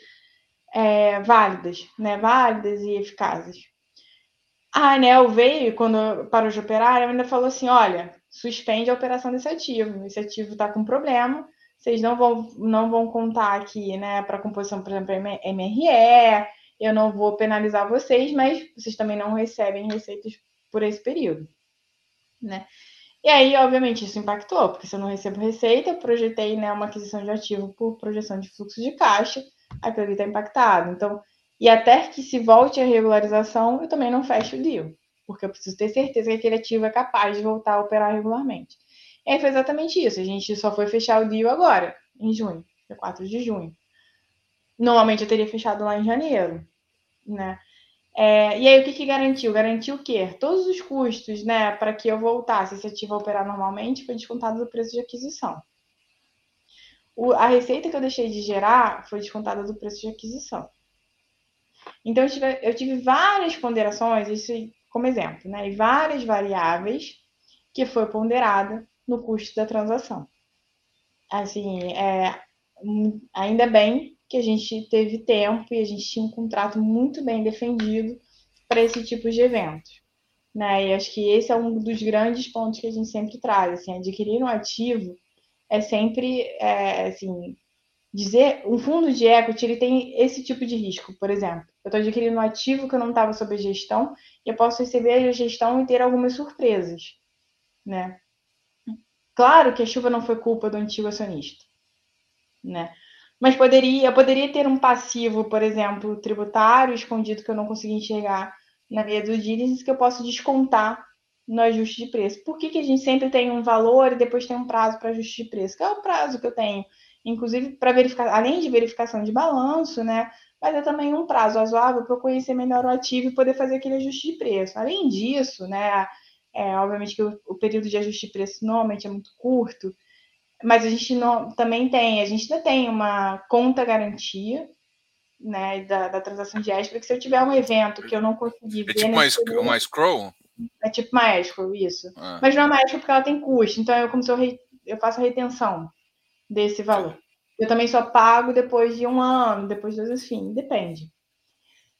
é, válidas, né, válidas e eficazes. A ANEL veio, quando parou de operar, ainda falou assim: olha, suspende a operação desse ativo. Esse ativo está com problema, vocês não vão, não vão contar aqui, né, para composição, por exemplo, MRE, eu não vou penalizar vocês, mas vocês também não recebem receitas por esse período, né? E aí, obviamente, isso impactou, porque se eu não recebo receita, eu projetei né, uma aquisição de ativo por projeção de fluxo de caixa, aquilo ali está impactado. Então, e até que se volte a regularização, eu também não fecho o deal, porque eu preciso ter certeza que aquele ativo é capaz de voltar a operar regularmente. E aí foi exatamente isso. A gente só foi fechar o deal agora, em junho, dia 4 de junho. Normalmente eu teria fechado lá em janeiro, né? É, e aí o que, que garantiu? Garantiu o quê? Todos os custos, né, para que eu voltasse esse ativo a operar normalmente foi descontado do preço de aquisição. O, a receita que eu deixei de gerar foi descontada do preço de aquisição. Então, eu tive, eu tive várias ponderações, isso como exemplo, né? E várias variáveis que foi ponderada no custo da transação. Assim, é, ainda bem que a gente teve tempo e a gente tinha um contrato muito bem defendido para esse tipo de evento. Né? E acho que esse é um dos grandes pontos que a gente sempre traz. Assim, adquirir um ativo é sempre é, assim, dizer um fundo de equity ele tem esse tipo de risco, por exemplo. Eu estou adquirindo um ativo que eu não estava sob gestão e eu posso receber a gestão e ter algumas surpresas, né? Claro que a chuva não foi culpa do antigo acionista, né? Mas poderia, poderia ter um passivo, por exemplo, tributário escondido que eu não consegui enxergar na minha do diligence que eu posso descontar no ajuste de preço. Por que, que a gente sempre tem um valor e depois tem um prazo para ajuste de preço? Que é o prazo que eu tenho, inclusive para verificar, além de verificação de balanço, né? Mas é também um prazo razoável para eu conhecer melhor o ativo e poder fazer aquele ajuste de preço. Além disso, né? É, obviamente que o, o período de ajuste de preço normalmente é muito curto, mas a gente não, também tem, a gente ainda tem uma conta garantia, né, da, da transação de escrow, que se eu tiver um evento que eu não consegui é ver... Tipo mais, período, uma scroll? É tipo uma escrow, isso. Ah. Mas não é uma escrow porque ela tem custo, então eu, como se eu, re, eu faço a retenção desse valor. Eu também só pago depois de um ano, depois de dois, enfim, depende.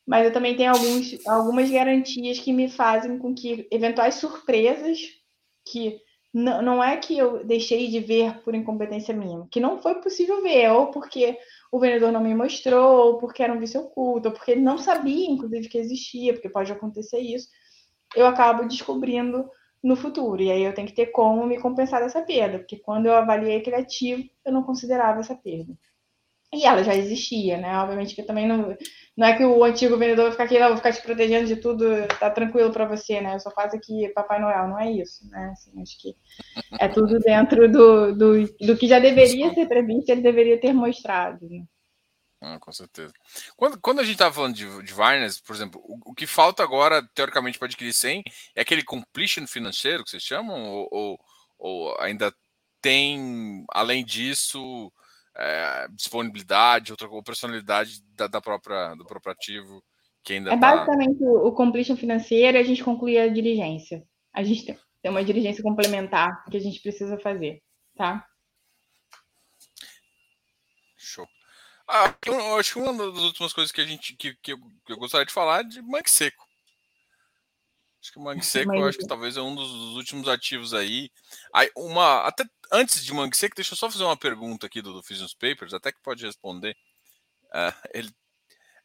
Mas eu também tenho alguns, algumas garantias que me fazem com que eventuais surpresas que não, é que eu deixei de ver por incompetência minha, que não foi possível ver, ou porque o vendedor não me mostrou, ou porque era um vício oculto, ou porque ele não sabia, inclusive, que existia, porque pode acontecer isso, eu acabo descobrindo no futuro. E aí eu tenho que ter como me compensar dessa perda, porque quando eu avaliei aquele ativo, eu não considerava essa perda. E ela já existia, né? Obviamente que também não, não é que o antigo vendedor vai ficar aqui, não, vou ficar te protegendo de tudo, tá tranquilo para você, né? Eu só faço aqui Papai Noel, não é isso, né? Assim, acho que é tudo dentro do, do, do que já deveria ser previsto, ele deveria ter mostrado. Né? Ah, com certeza. Quando, quando a gente estava falando de, de Varnes, por exemplo, o, o, que falta agora, teoricamente, para adquirir 100 é aquele completion financeiro que vocês chamam? Ou, ou, ou ainda tem, além disso, é, disponibilidade, outra operacionalidade da, da, própria, do próprio ativo que ainda É tá... basicamente o, o completion financeiro e a gente conclui a diligência. A gente tem, tem uma diligência complementar que a gente precisa fazer, tá? Show. Ah, eu acho que uma das últimas coisas que a gente que, que, eu, que eu gostaria de falar é de mangue seco. Acho que o mangue seco, acho que talvez é um dos últimos ativos aí. aí uma até antes de Mangue Seco, deixa eu só fazer uma pergunta aqui do, do Business Papers, até que pode responder. Uh, ele,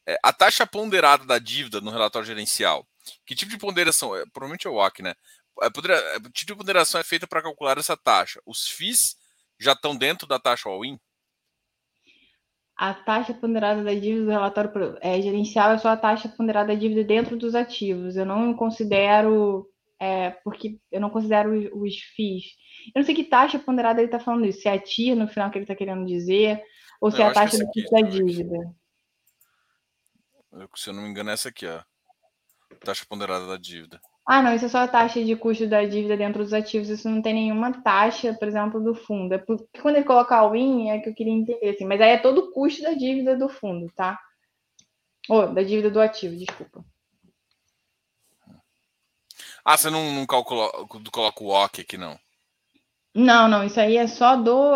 é, a taxa ponderada da dívida no relatório gerencial, que tipo de ponderação? É, provavelmente é o WAC, né? É, é, tipo de ponderação é feita para calcular essa taxa? Os FIIs já estão dentro da taxa all-in? A taxa ponderada da dívida do relatório é, gerencial é só a taxa ponderada da dívida dentro dos ativos. Eu não considero, é, porque eu não considero os, os FIIs eu não sei que taxa ponderada ele está falando isso. Se é a TIR no final que ele está querendo dizer, ou se é a taxa do custo da dívida. Se eu não me engano, é essa aqui, ó. Taxa ponderada da dívida. Ah, não, isso é só a taxa de custo da dívida dentro dos ativos, isso não tem nenhuma taxa, por exemplo, do fundo. É porque quando ele coloca o IN é que eu queria entender, assim, mas aí é todo o custo da dívida do fundo, tá? Ou oh, da dívida do ativo, desculpa. Ah, você não, não calcula, coloca o OC aqui, não? Não, não, isso aí é só do.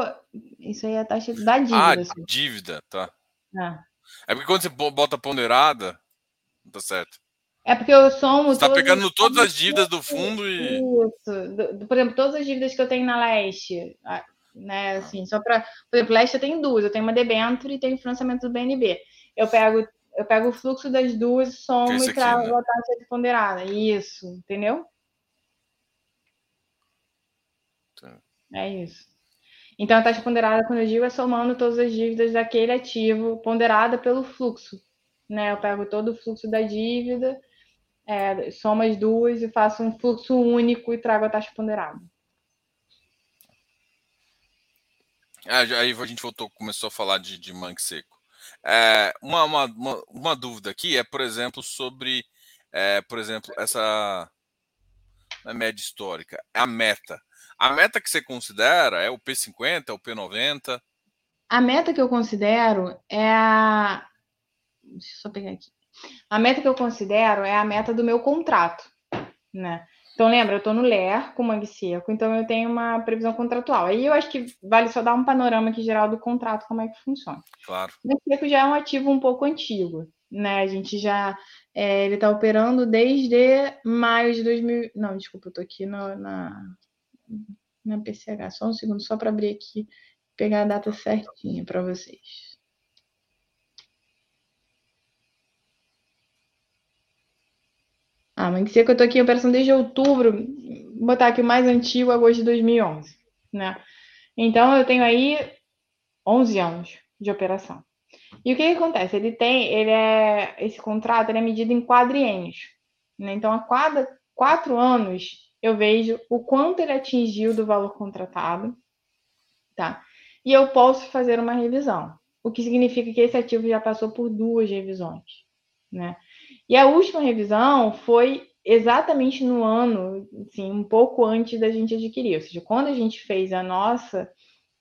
Isso aí é a taxa da dívida. Ah, assim. dívida, tá. É. é porque quando você bota ponderada, tá certo. É porque eu somo. Você tá pegando todas as dívidas do fundo e. Isso. Por exemplo, todas as dívidas que eu tenho na Leste, né? Assim, só para. Por exemplo, Leste eu tenho duas. Eu tenho uma debenture e tenho financiamento do BNB. Eu pego, eu pego o fluxo das duas, somo e trago né? a taxa de ponderada. Isso, entendeu? É isso. Então, a taxa ponderada, quando eu digo, é somando todas as dívidas daquele ativo, ponderada pelo fluxo. Né? Eu pego todo o fluxo da dívida, é, somo as duas e faço um fluxo único e trago a taxa ponderada. É, aí a gente voltou, começou a falar de, de mangue seco. É, uma, uma, uma, uma, dúvida aqui é, por exemplo, sobre, é, por exemplo, essa média histórica, a meta. A meta que você considera é o P50, é o P90? A meta que eu considero é a. Deixa eu só pegar aqui. A meta que eu considero é a meta do meu contrato, né? Então, lembra, eu estou no LER com mangue seco, então eu tenho uma previsão contratual. Aí eu acho que vale só dar um panorama aqui geral do contrato, como é que funciona. Claro. O mangue seco já é um ativo um pouco antigo, né? A gente já. É, ele está operando desde maio de 2000. Não, desculpa, eu estou aqui no, na, na PCH. Só um segundo, só para abrir aqui, pegar a data certinha para vocês. Ah, mas que eu estou aqui em operação desde outubro, vou botar aqui o mais antigo, agosto de 2011, né? Então, eu tenho aí 11 anos de operação. E o que, que acontece? Ele tem, ele é, esse contrato é medido em quadriênios. Né? Então, a cada quatro anos, eu vejo o quanto ele atingiu do valor contratado, tá? E eu posso fazer uma revisão, o que significa que esse ativo já passou por duas revisões, né? E a última revisão foi exatamente no ano, assim, um pouco antes da gente adquirir, ou seja, quando a gente fez a nossa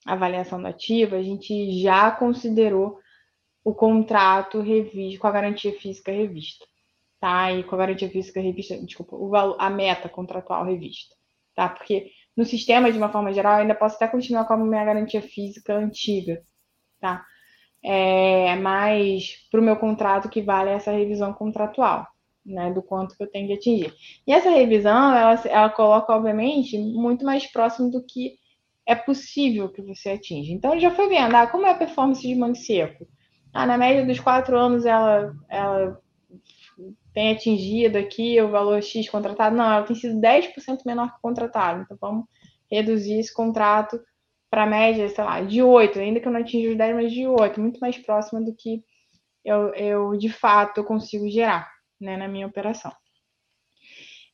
avaliação do ativo, a gente já considerou o contrato revisto com a garantia física revista tá? E com a garantia física revista, desculpa, o valor, a meta contratual revista, tá? Porque no sistema, de uma forma geral, ainda posso até continuar com a minha garantia física antiga, tá? É, mas para o meu contrato que vale essa revisão contratual, né? Do quanto que eu tenho que atingir. E essa revisão, ela, ela coloca, obviamente, muito mais próximo do que é possível que você atinja. Então, já foi vendo, ah, como é a performance de mangue seco? Ah, na média dos quatro anos, ela, ela tem atingido aqui o valor X contratado. Não, ela tem sido 10% menor que o contratado. Então, vamos reduzir esse contrato para a média, sei lá, de 8, ainda que eu não atinja os 10, mas de 8, muito mais próxima do que eu, eu de fato consigo gerar né, na minha operação.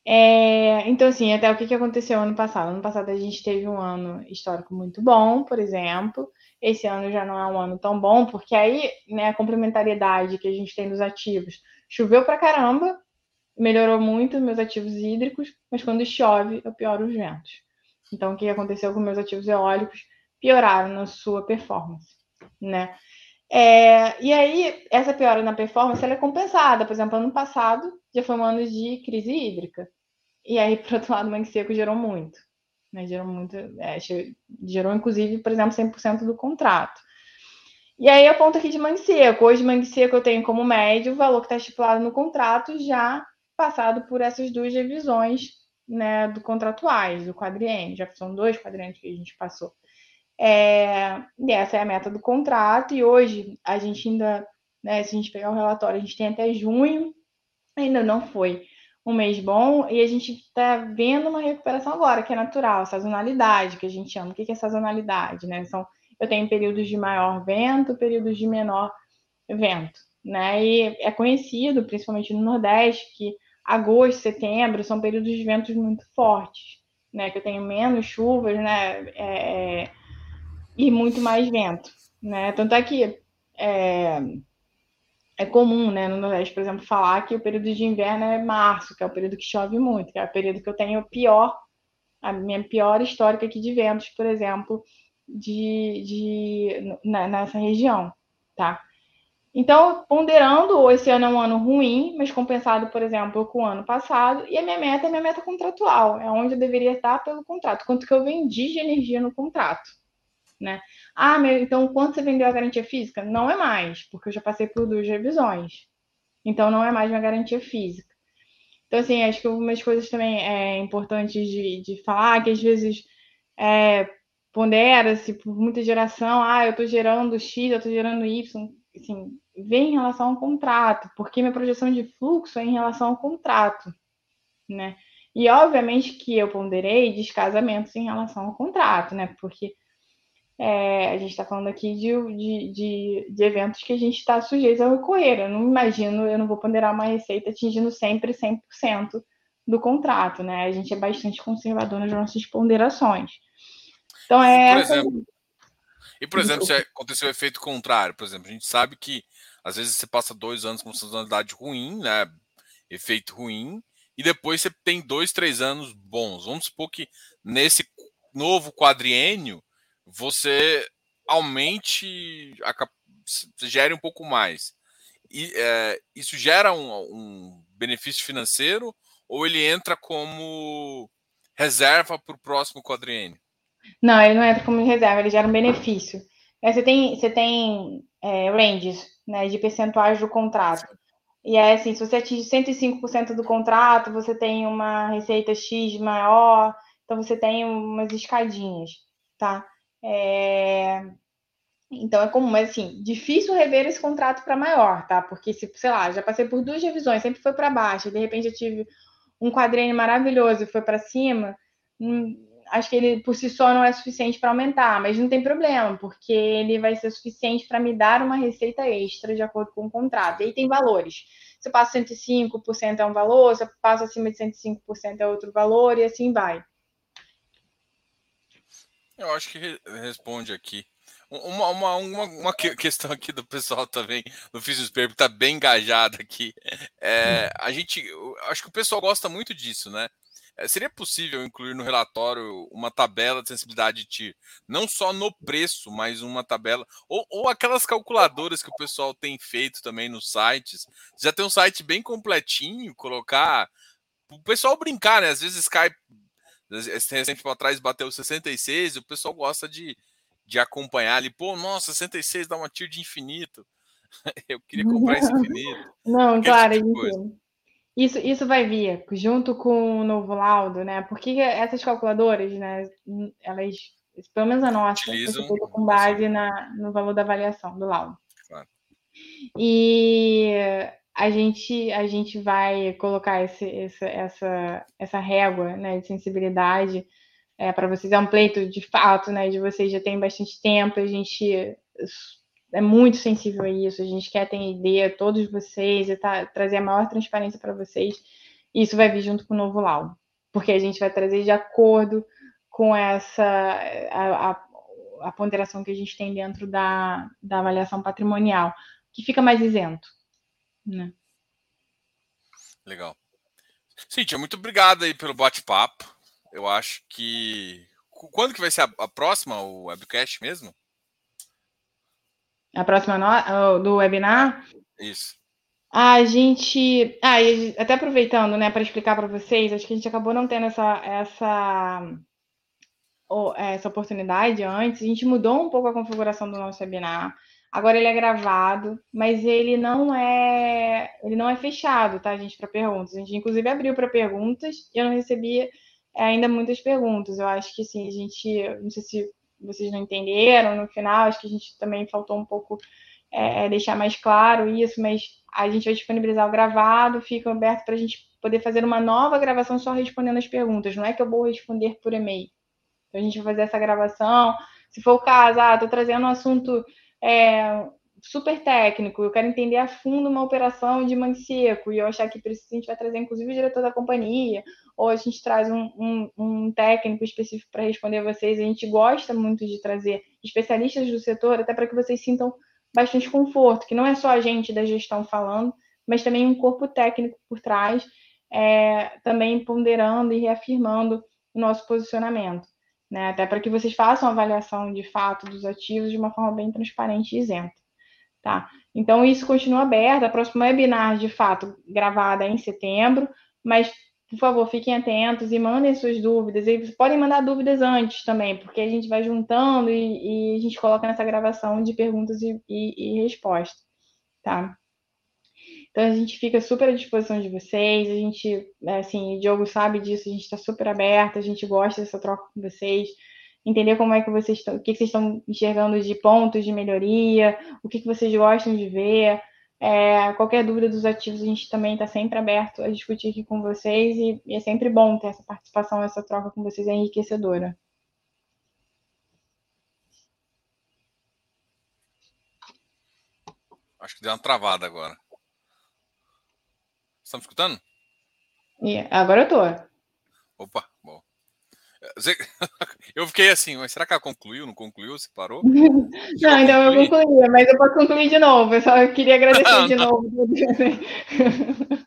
É, então, assim, até o que, que aconteceu ano passado? Ano passado a gente teve um ano histórico muito bom, por exemplo. Esse ano já não é um ano tão bom, porque aí né, a complementariedade que a gente tem dos ativos Choveu pra caramba, melhorou muito meus ativos hídricos, mas quando chove, eu pioro os ventos. Então, o que aconteceu com meus ativos eólicos? Pioraram na sua performance, né? É, e aí, essa piora na performance ela é compensada. Por exemplo, ano passado já foi um ano de crise hídrica. E aí, por outro lado, o mangue seco gerou muito. Né? Gerou muito. É, gerou, inclusive, por exemplo, 100% do contrato. E aí eu ponto aqui de mangue seco. Hoje, mangue seco eu tenho como médio o valor que está estipulado no contrato, já passado por essas duas revisões né, do contratuais, do quadriênio, já são dois quadriênios que a gente passou. É, e essa é a meta do contrato, e hoje a gente ainda, né, se a gente pegar o relatório, a gente tem até junho, ainda não foi um mês bom, e a gente está vendo uma recuperação agora, que é natural, sazonalidade, que a gente chama. O que é sazonalidade? Né? São eu tenho períodos de maior vento, períodos de menor vento, né? E é conhecido, principalmente no Nordeste, que agosto, setembro são períodos de ventos muito fortes, né? Que eu tenho menos chuvas, né? É, é e muito mais vento, né? Tanto é que é, é comum, né, no Nordeste, por exemplo, falar que o período de inverno é março, que é o período que chove muito, que é o período que eu tenho pior, a minha pior histórica aqui de ventos, por exemplo, de, de nessa região, tá? Então, ponderando, esse ano é um ano ruim, mas compensado, por exemplo, com o ano passado, e a minha meta é minha meta contratual, é onde eu deveria estar pelo contrato, quanto que eu vendi de energia no contrato, né? Ah, meu, então quanto você vendeu a garantia física? Não é mais, porque eu já passei por duas revisões. Então, não é mais uma garantia física. Então, assim, acho que algumas coisas também é importantes de, de falar, que às vezes é, pondera-se por muita geração, ah, eu estou gerando X, eu estou gerando Y, assim, vem em relação ao contrato, porque minha projeção de fluxo é em relação ao contrato, né? E obviamente que eu ponderei descasamentos em relação ao contrato, né? Porque é, a gente está falando aqui de, de, de, de, eventos que a gente está sujeito a ocorrer. Eu não imagino, eu não vou ponderar uma receita atingindo sempre 100% do contrato, né? A gente é bastante conservador nas nossas ponderações. Então é. Por exemplo, e, por exemplo, se aconteceu o efeito contrário, por exemplo, a gente sabe que às vezes você passa dois anos com sazonalidade ruim, né? Efeito ruim, e depois você tem dois, três anos bons. Vamos supor que nesse novo quadriênio você aumente, a, gere um pouco mais. E é, isso gera um, um benefício financeiro ou ele entra como reserva para o próximo quadriênio? Não, ele não entra como reserva, ele gera um benefício. É, você tem, você tem é, ranges né, de percentuais do contrato. E é assim, se você atinge 105% do contrato, você tem uma receita X maior, então você tem umas escadinhas, tá? É... Então é comum, mas assim, difícil rever esse contrato para maior, tá? Porque se, sei lá, já passei por duas revisões, sempre foi para baixo, de repente eu tive um quadrinho maravilhoso e foi para cima, hum, acho que ele por si só não é suficiente para aumentar, mas não tem problema, porque ele vai ser suficiente para me dar uma receita extra de acordo com o contrato. E aí tem valores. se passa 105% é um valor, se passa acima de 105% é outro valor, e assim vai. Eu acho que responde aqui. Uma, uma, uma, uma, questão aqui do pessoal também no Fisiosperm está bem engajado aqui. É, a gente, acho que o pessoal gosta muito disso, né? É, seria possível incluir no relatório uma tabela de sensibilidade de TIR, não só no preço, mas uma tabela, ou, ou aquelas calculadoras que o pessoal tem feito também nos sites. Já tem um site bem completinho, colocar. O pessoal brincar, né? Às vezes cai. Recente para trás bateu 66 e o pessoal gosta de de acompanhar ali, pô, nossa, 66 dá uma tiro de infinito. Eu queria comprar esse infinito. Não, claro, tipo isso, isso vai vir junto com o novo laudo, né? Porque essas calculadoras, né, elas, pelo menos a nossa, Utilizam, com base na, no valor da avaliação do laudo. Claro. E a gente, a gente vai colocar esse, essa, essa, essa régua né, de sensibilidade é, para vocês. É um pleito de fato, né? De vocês já tem bastante tempo, a gente é muito sensível a isso, a gente quer ter ideia, todos vocês, e tá, trazer a maior transparência para vocês. Isso vai vir junto com o novo laudo, porque a gente vai trazer de acordo com essa a, a, a ponderação que a gente tem dentro da, da avaliação patrimonial, que fica mais isento. Né? Legal. Cíntia, muito obrigado aí pelo bate-papo. Eu acho que. Quando que vai ser a, a próxima, o webcast mesmo? A próxima no... do webinar? Isso. A gente. Ah, e até aproveitando, né, para explicar para vocês, acho que a gente acabou não tendo essa, essa, essa oportunidade antes. A gente mudou um pouco a configuração do nosso webinar. Agora ele é gravado, mas ele não é ele não é fechado, tá, gente, para perguntas. A gente inclusive abriu para perguntas e eu não recebi é ainda muitas perguntas. Eu acho que assim, a gente, não sei se vocês não entenderam no final, acho que a gente também faltou um pouco é, é deixar mais claro isso, mas a gente vai disponibilizar o gravado, fica aberto para a gente poder fazer uma nova gravação só respondendo as perguntas. Não é que eu vou responder por e-mail. Então, a gente vai fazer essa gravação. Se for o caso, ah, estou trazendo um assunto é, super técnico, eu quero entender a fundo uma operação de mãe seco, e eu achar que precisa, a gente vai trazer inclusive o diretor da companhia, ou a gente traz um, um, um técnico específico para responder a vocês. A gente gosta muito de trazer especialistas do setor, até para que vocês sintam bastante conforto, que não é só a gente da gestão falando, mas também um corpo técnico por trás, é, também ponderando e reafirmando o nosso posicionamento. Né? Até para que vocês façam a avaliação de fato dos ativos de uma forma bem transparente e isenta. Tá? Então, isso continua aberto. A próxima webinar, de fato, gravada em setembro, mas, por favor, fiquem atentos e mandem suas dúvidas. E podem mandar dúvidas antes também, porque a gente vai juntando e, e a gente coloca nessa gravação de perguntas e, e, e respostas, tá? Então, a gente fica super à disposição de vocês. A gente, assim, o Diogo sabe disso, a gente está super aberto, a gente gosta dessa troca com vocês entender como é que vocês estão, o que, vocês estão enxergando de pontos de melhoria, o que, que vocês gostam de ver. É, qualquer dúvida dos ativos, a gente também está sempre aberto a discutir aqui com vocês e, e, é sempre bom ter essa participação, essa troca com vocês, é enriquecedora. Acho que deu uma travada agora. Estão me escutando? Yeah, agora eu tô. Opa. Eu fiquei assim, mas será que ela concluiu? Não concluiu? Você parou? Não, então eu concluí, mas eu posso concluir de novo. Eu só queria agradecer não, de não. novo.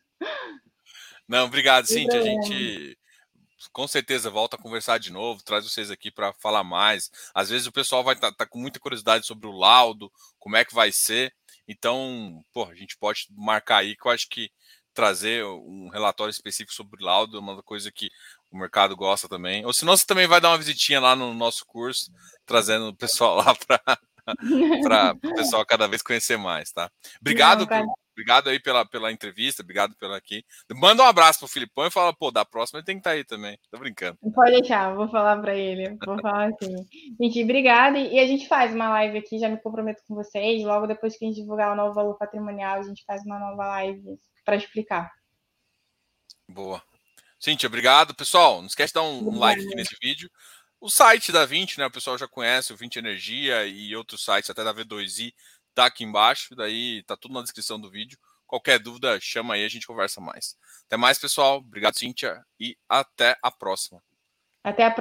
Não, obrigado, Cintia. A gente com certeza volta a conversar de novo, traz vocês aqui para falar mais. Às vezes o pessoal vai estar tá, tá com muita curiosidade sobre o laudo, como é que vai ser. Então, pô, a gente pode marcar aí que eu acho que trazer um relatório específico sobre o laudo é uma coisa que o mercado gosta também. Ou senão você também vai dar uma visitinha lá no nosso curso, trazendo o pessoal lá para o pessoal cada vez conhecer mais, tá? Obrigado, Não, obrigado aí pela, pela entrevista, obrigado pela aqui. Manda um abraço pro Filipão e fala, pô, da próxima ele tem que estar tá aí também. Tô brincando. Pode deixar, vou falar para ele. Vou falar assim. Gente, obrigada. E a gente faz uma live aqui, já me comprometo com vocês. Logo depois que a gente divulgar o novo valor patrimonial, a gente faz uma nova live para explicar. Boa. Cíntia, obrigado. Pessoal, não esquece de dar um, um like aqui nesse vídeo. O site da 20, né? O pessoal já conhece, o 20 Energia e outros sites, até da V2i, tá aqui embaixo. Daí tá tudo na descrição do vídeo. Qualquer dúvida, chama aí, a gente conversa mais. Até mais, pessoal. Obrigado, Cíntia, e até a próxima. Até a próxima.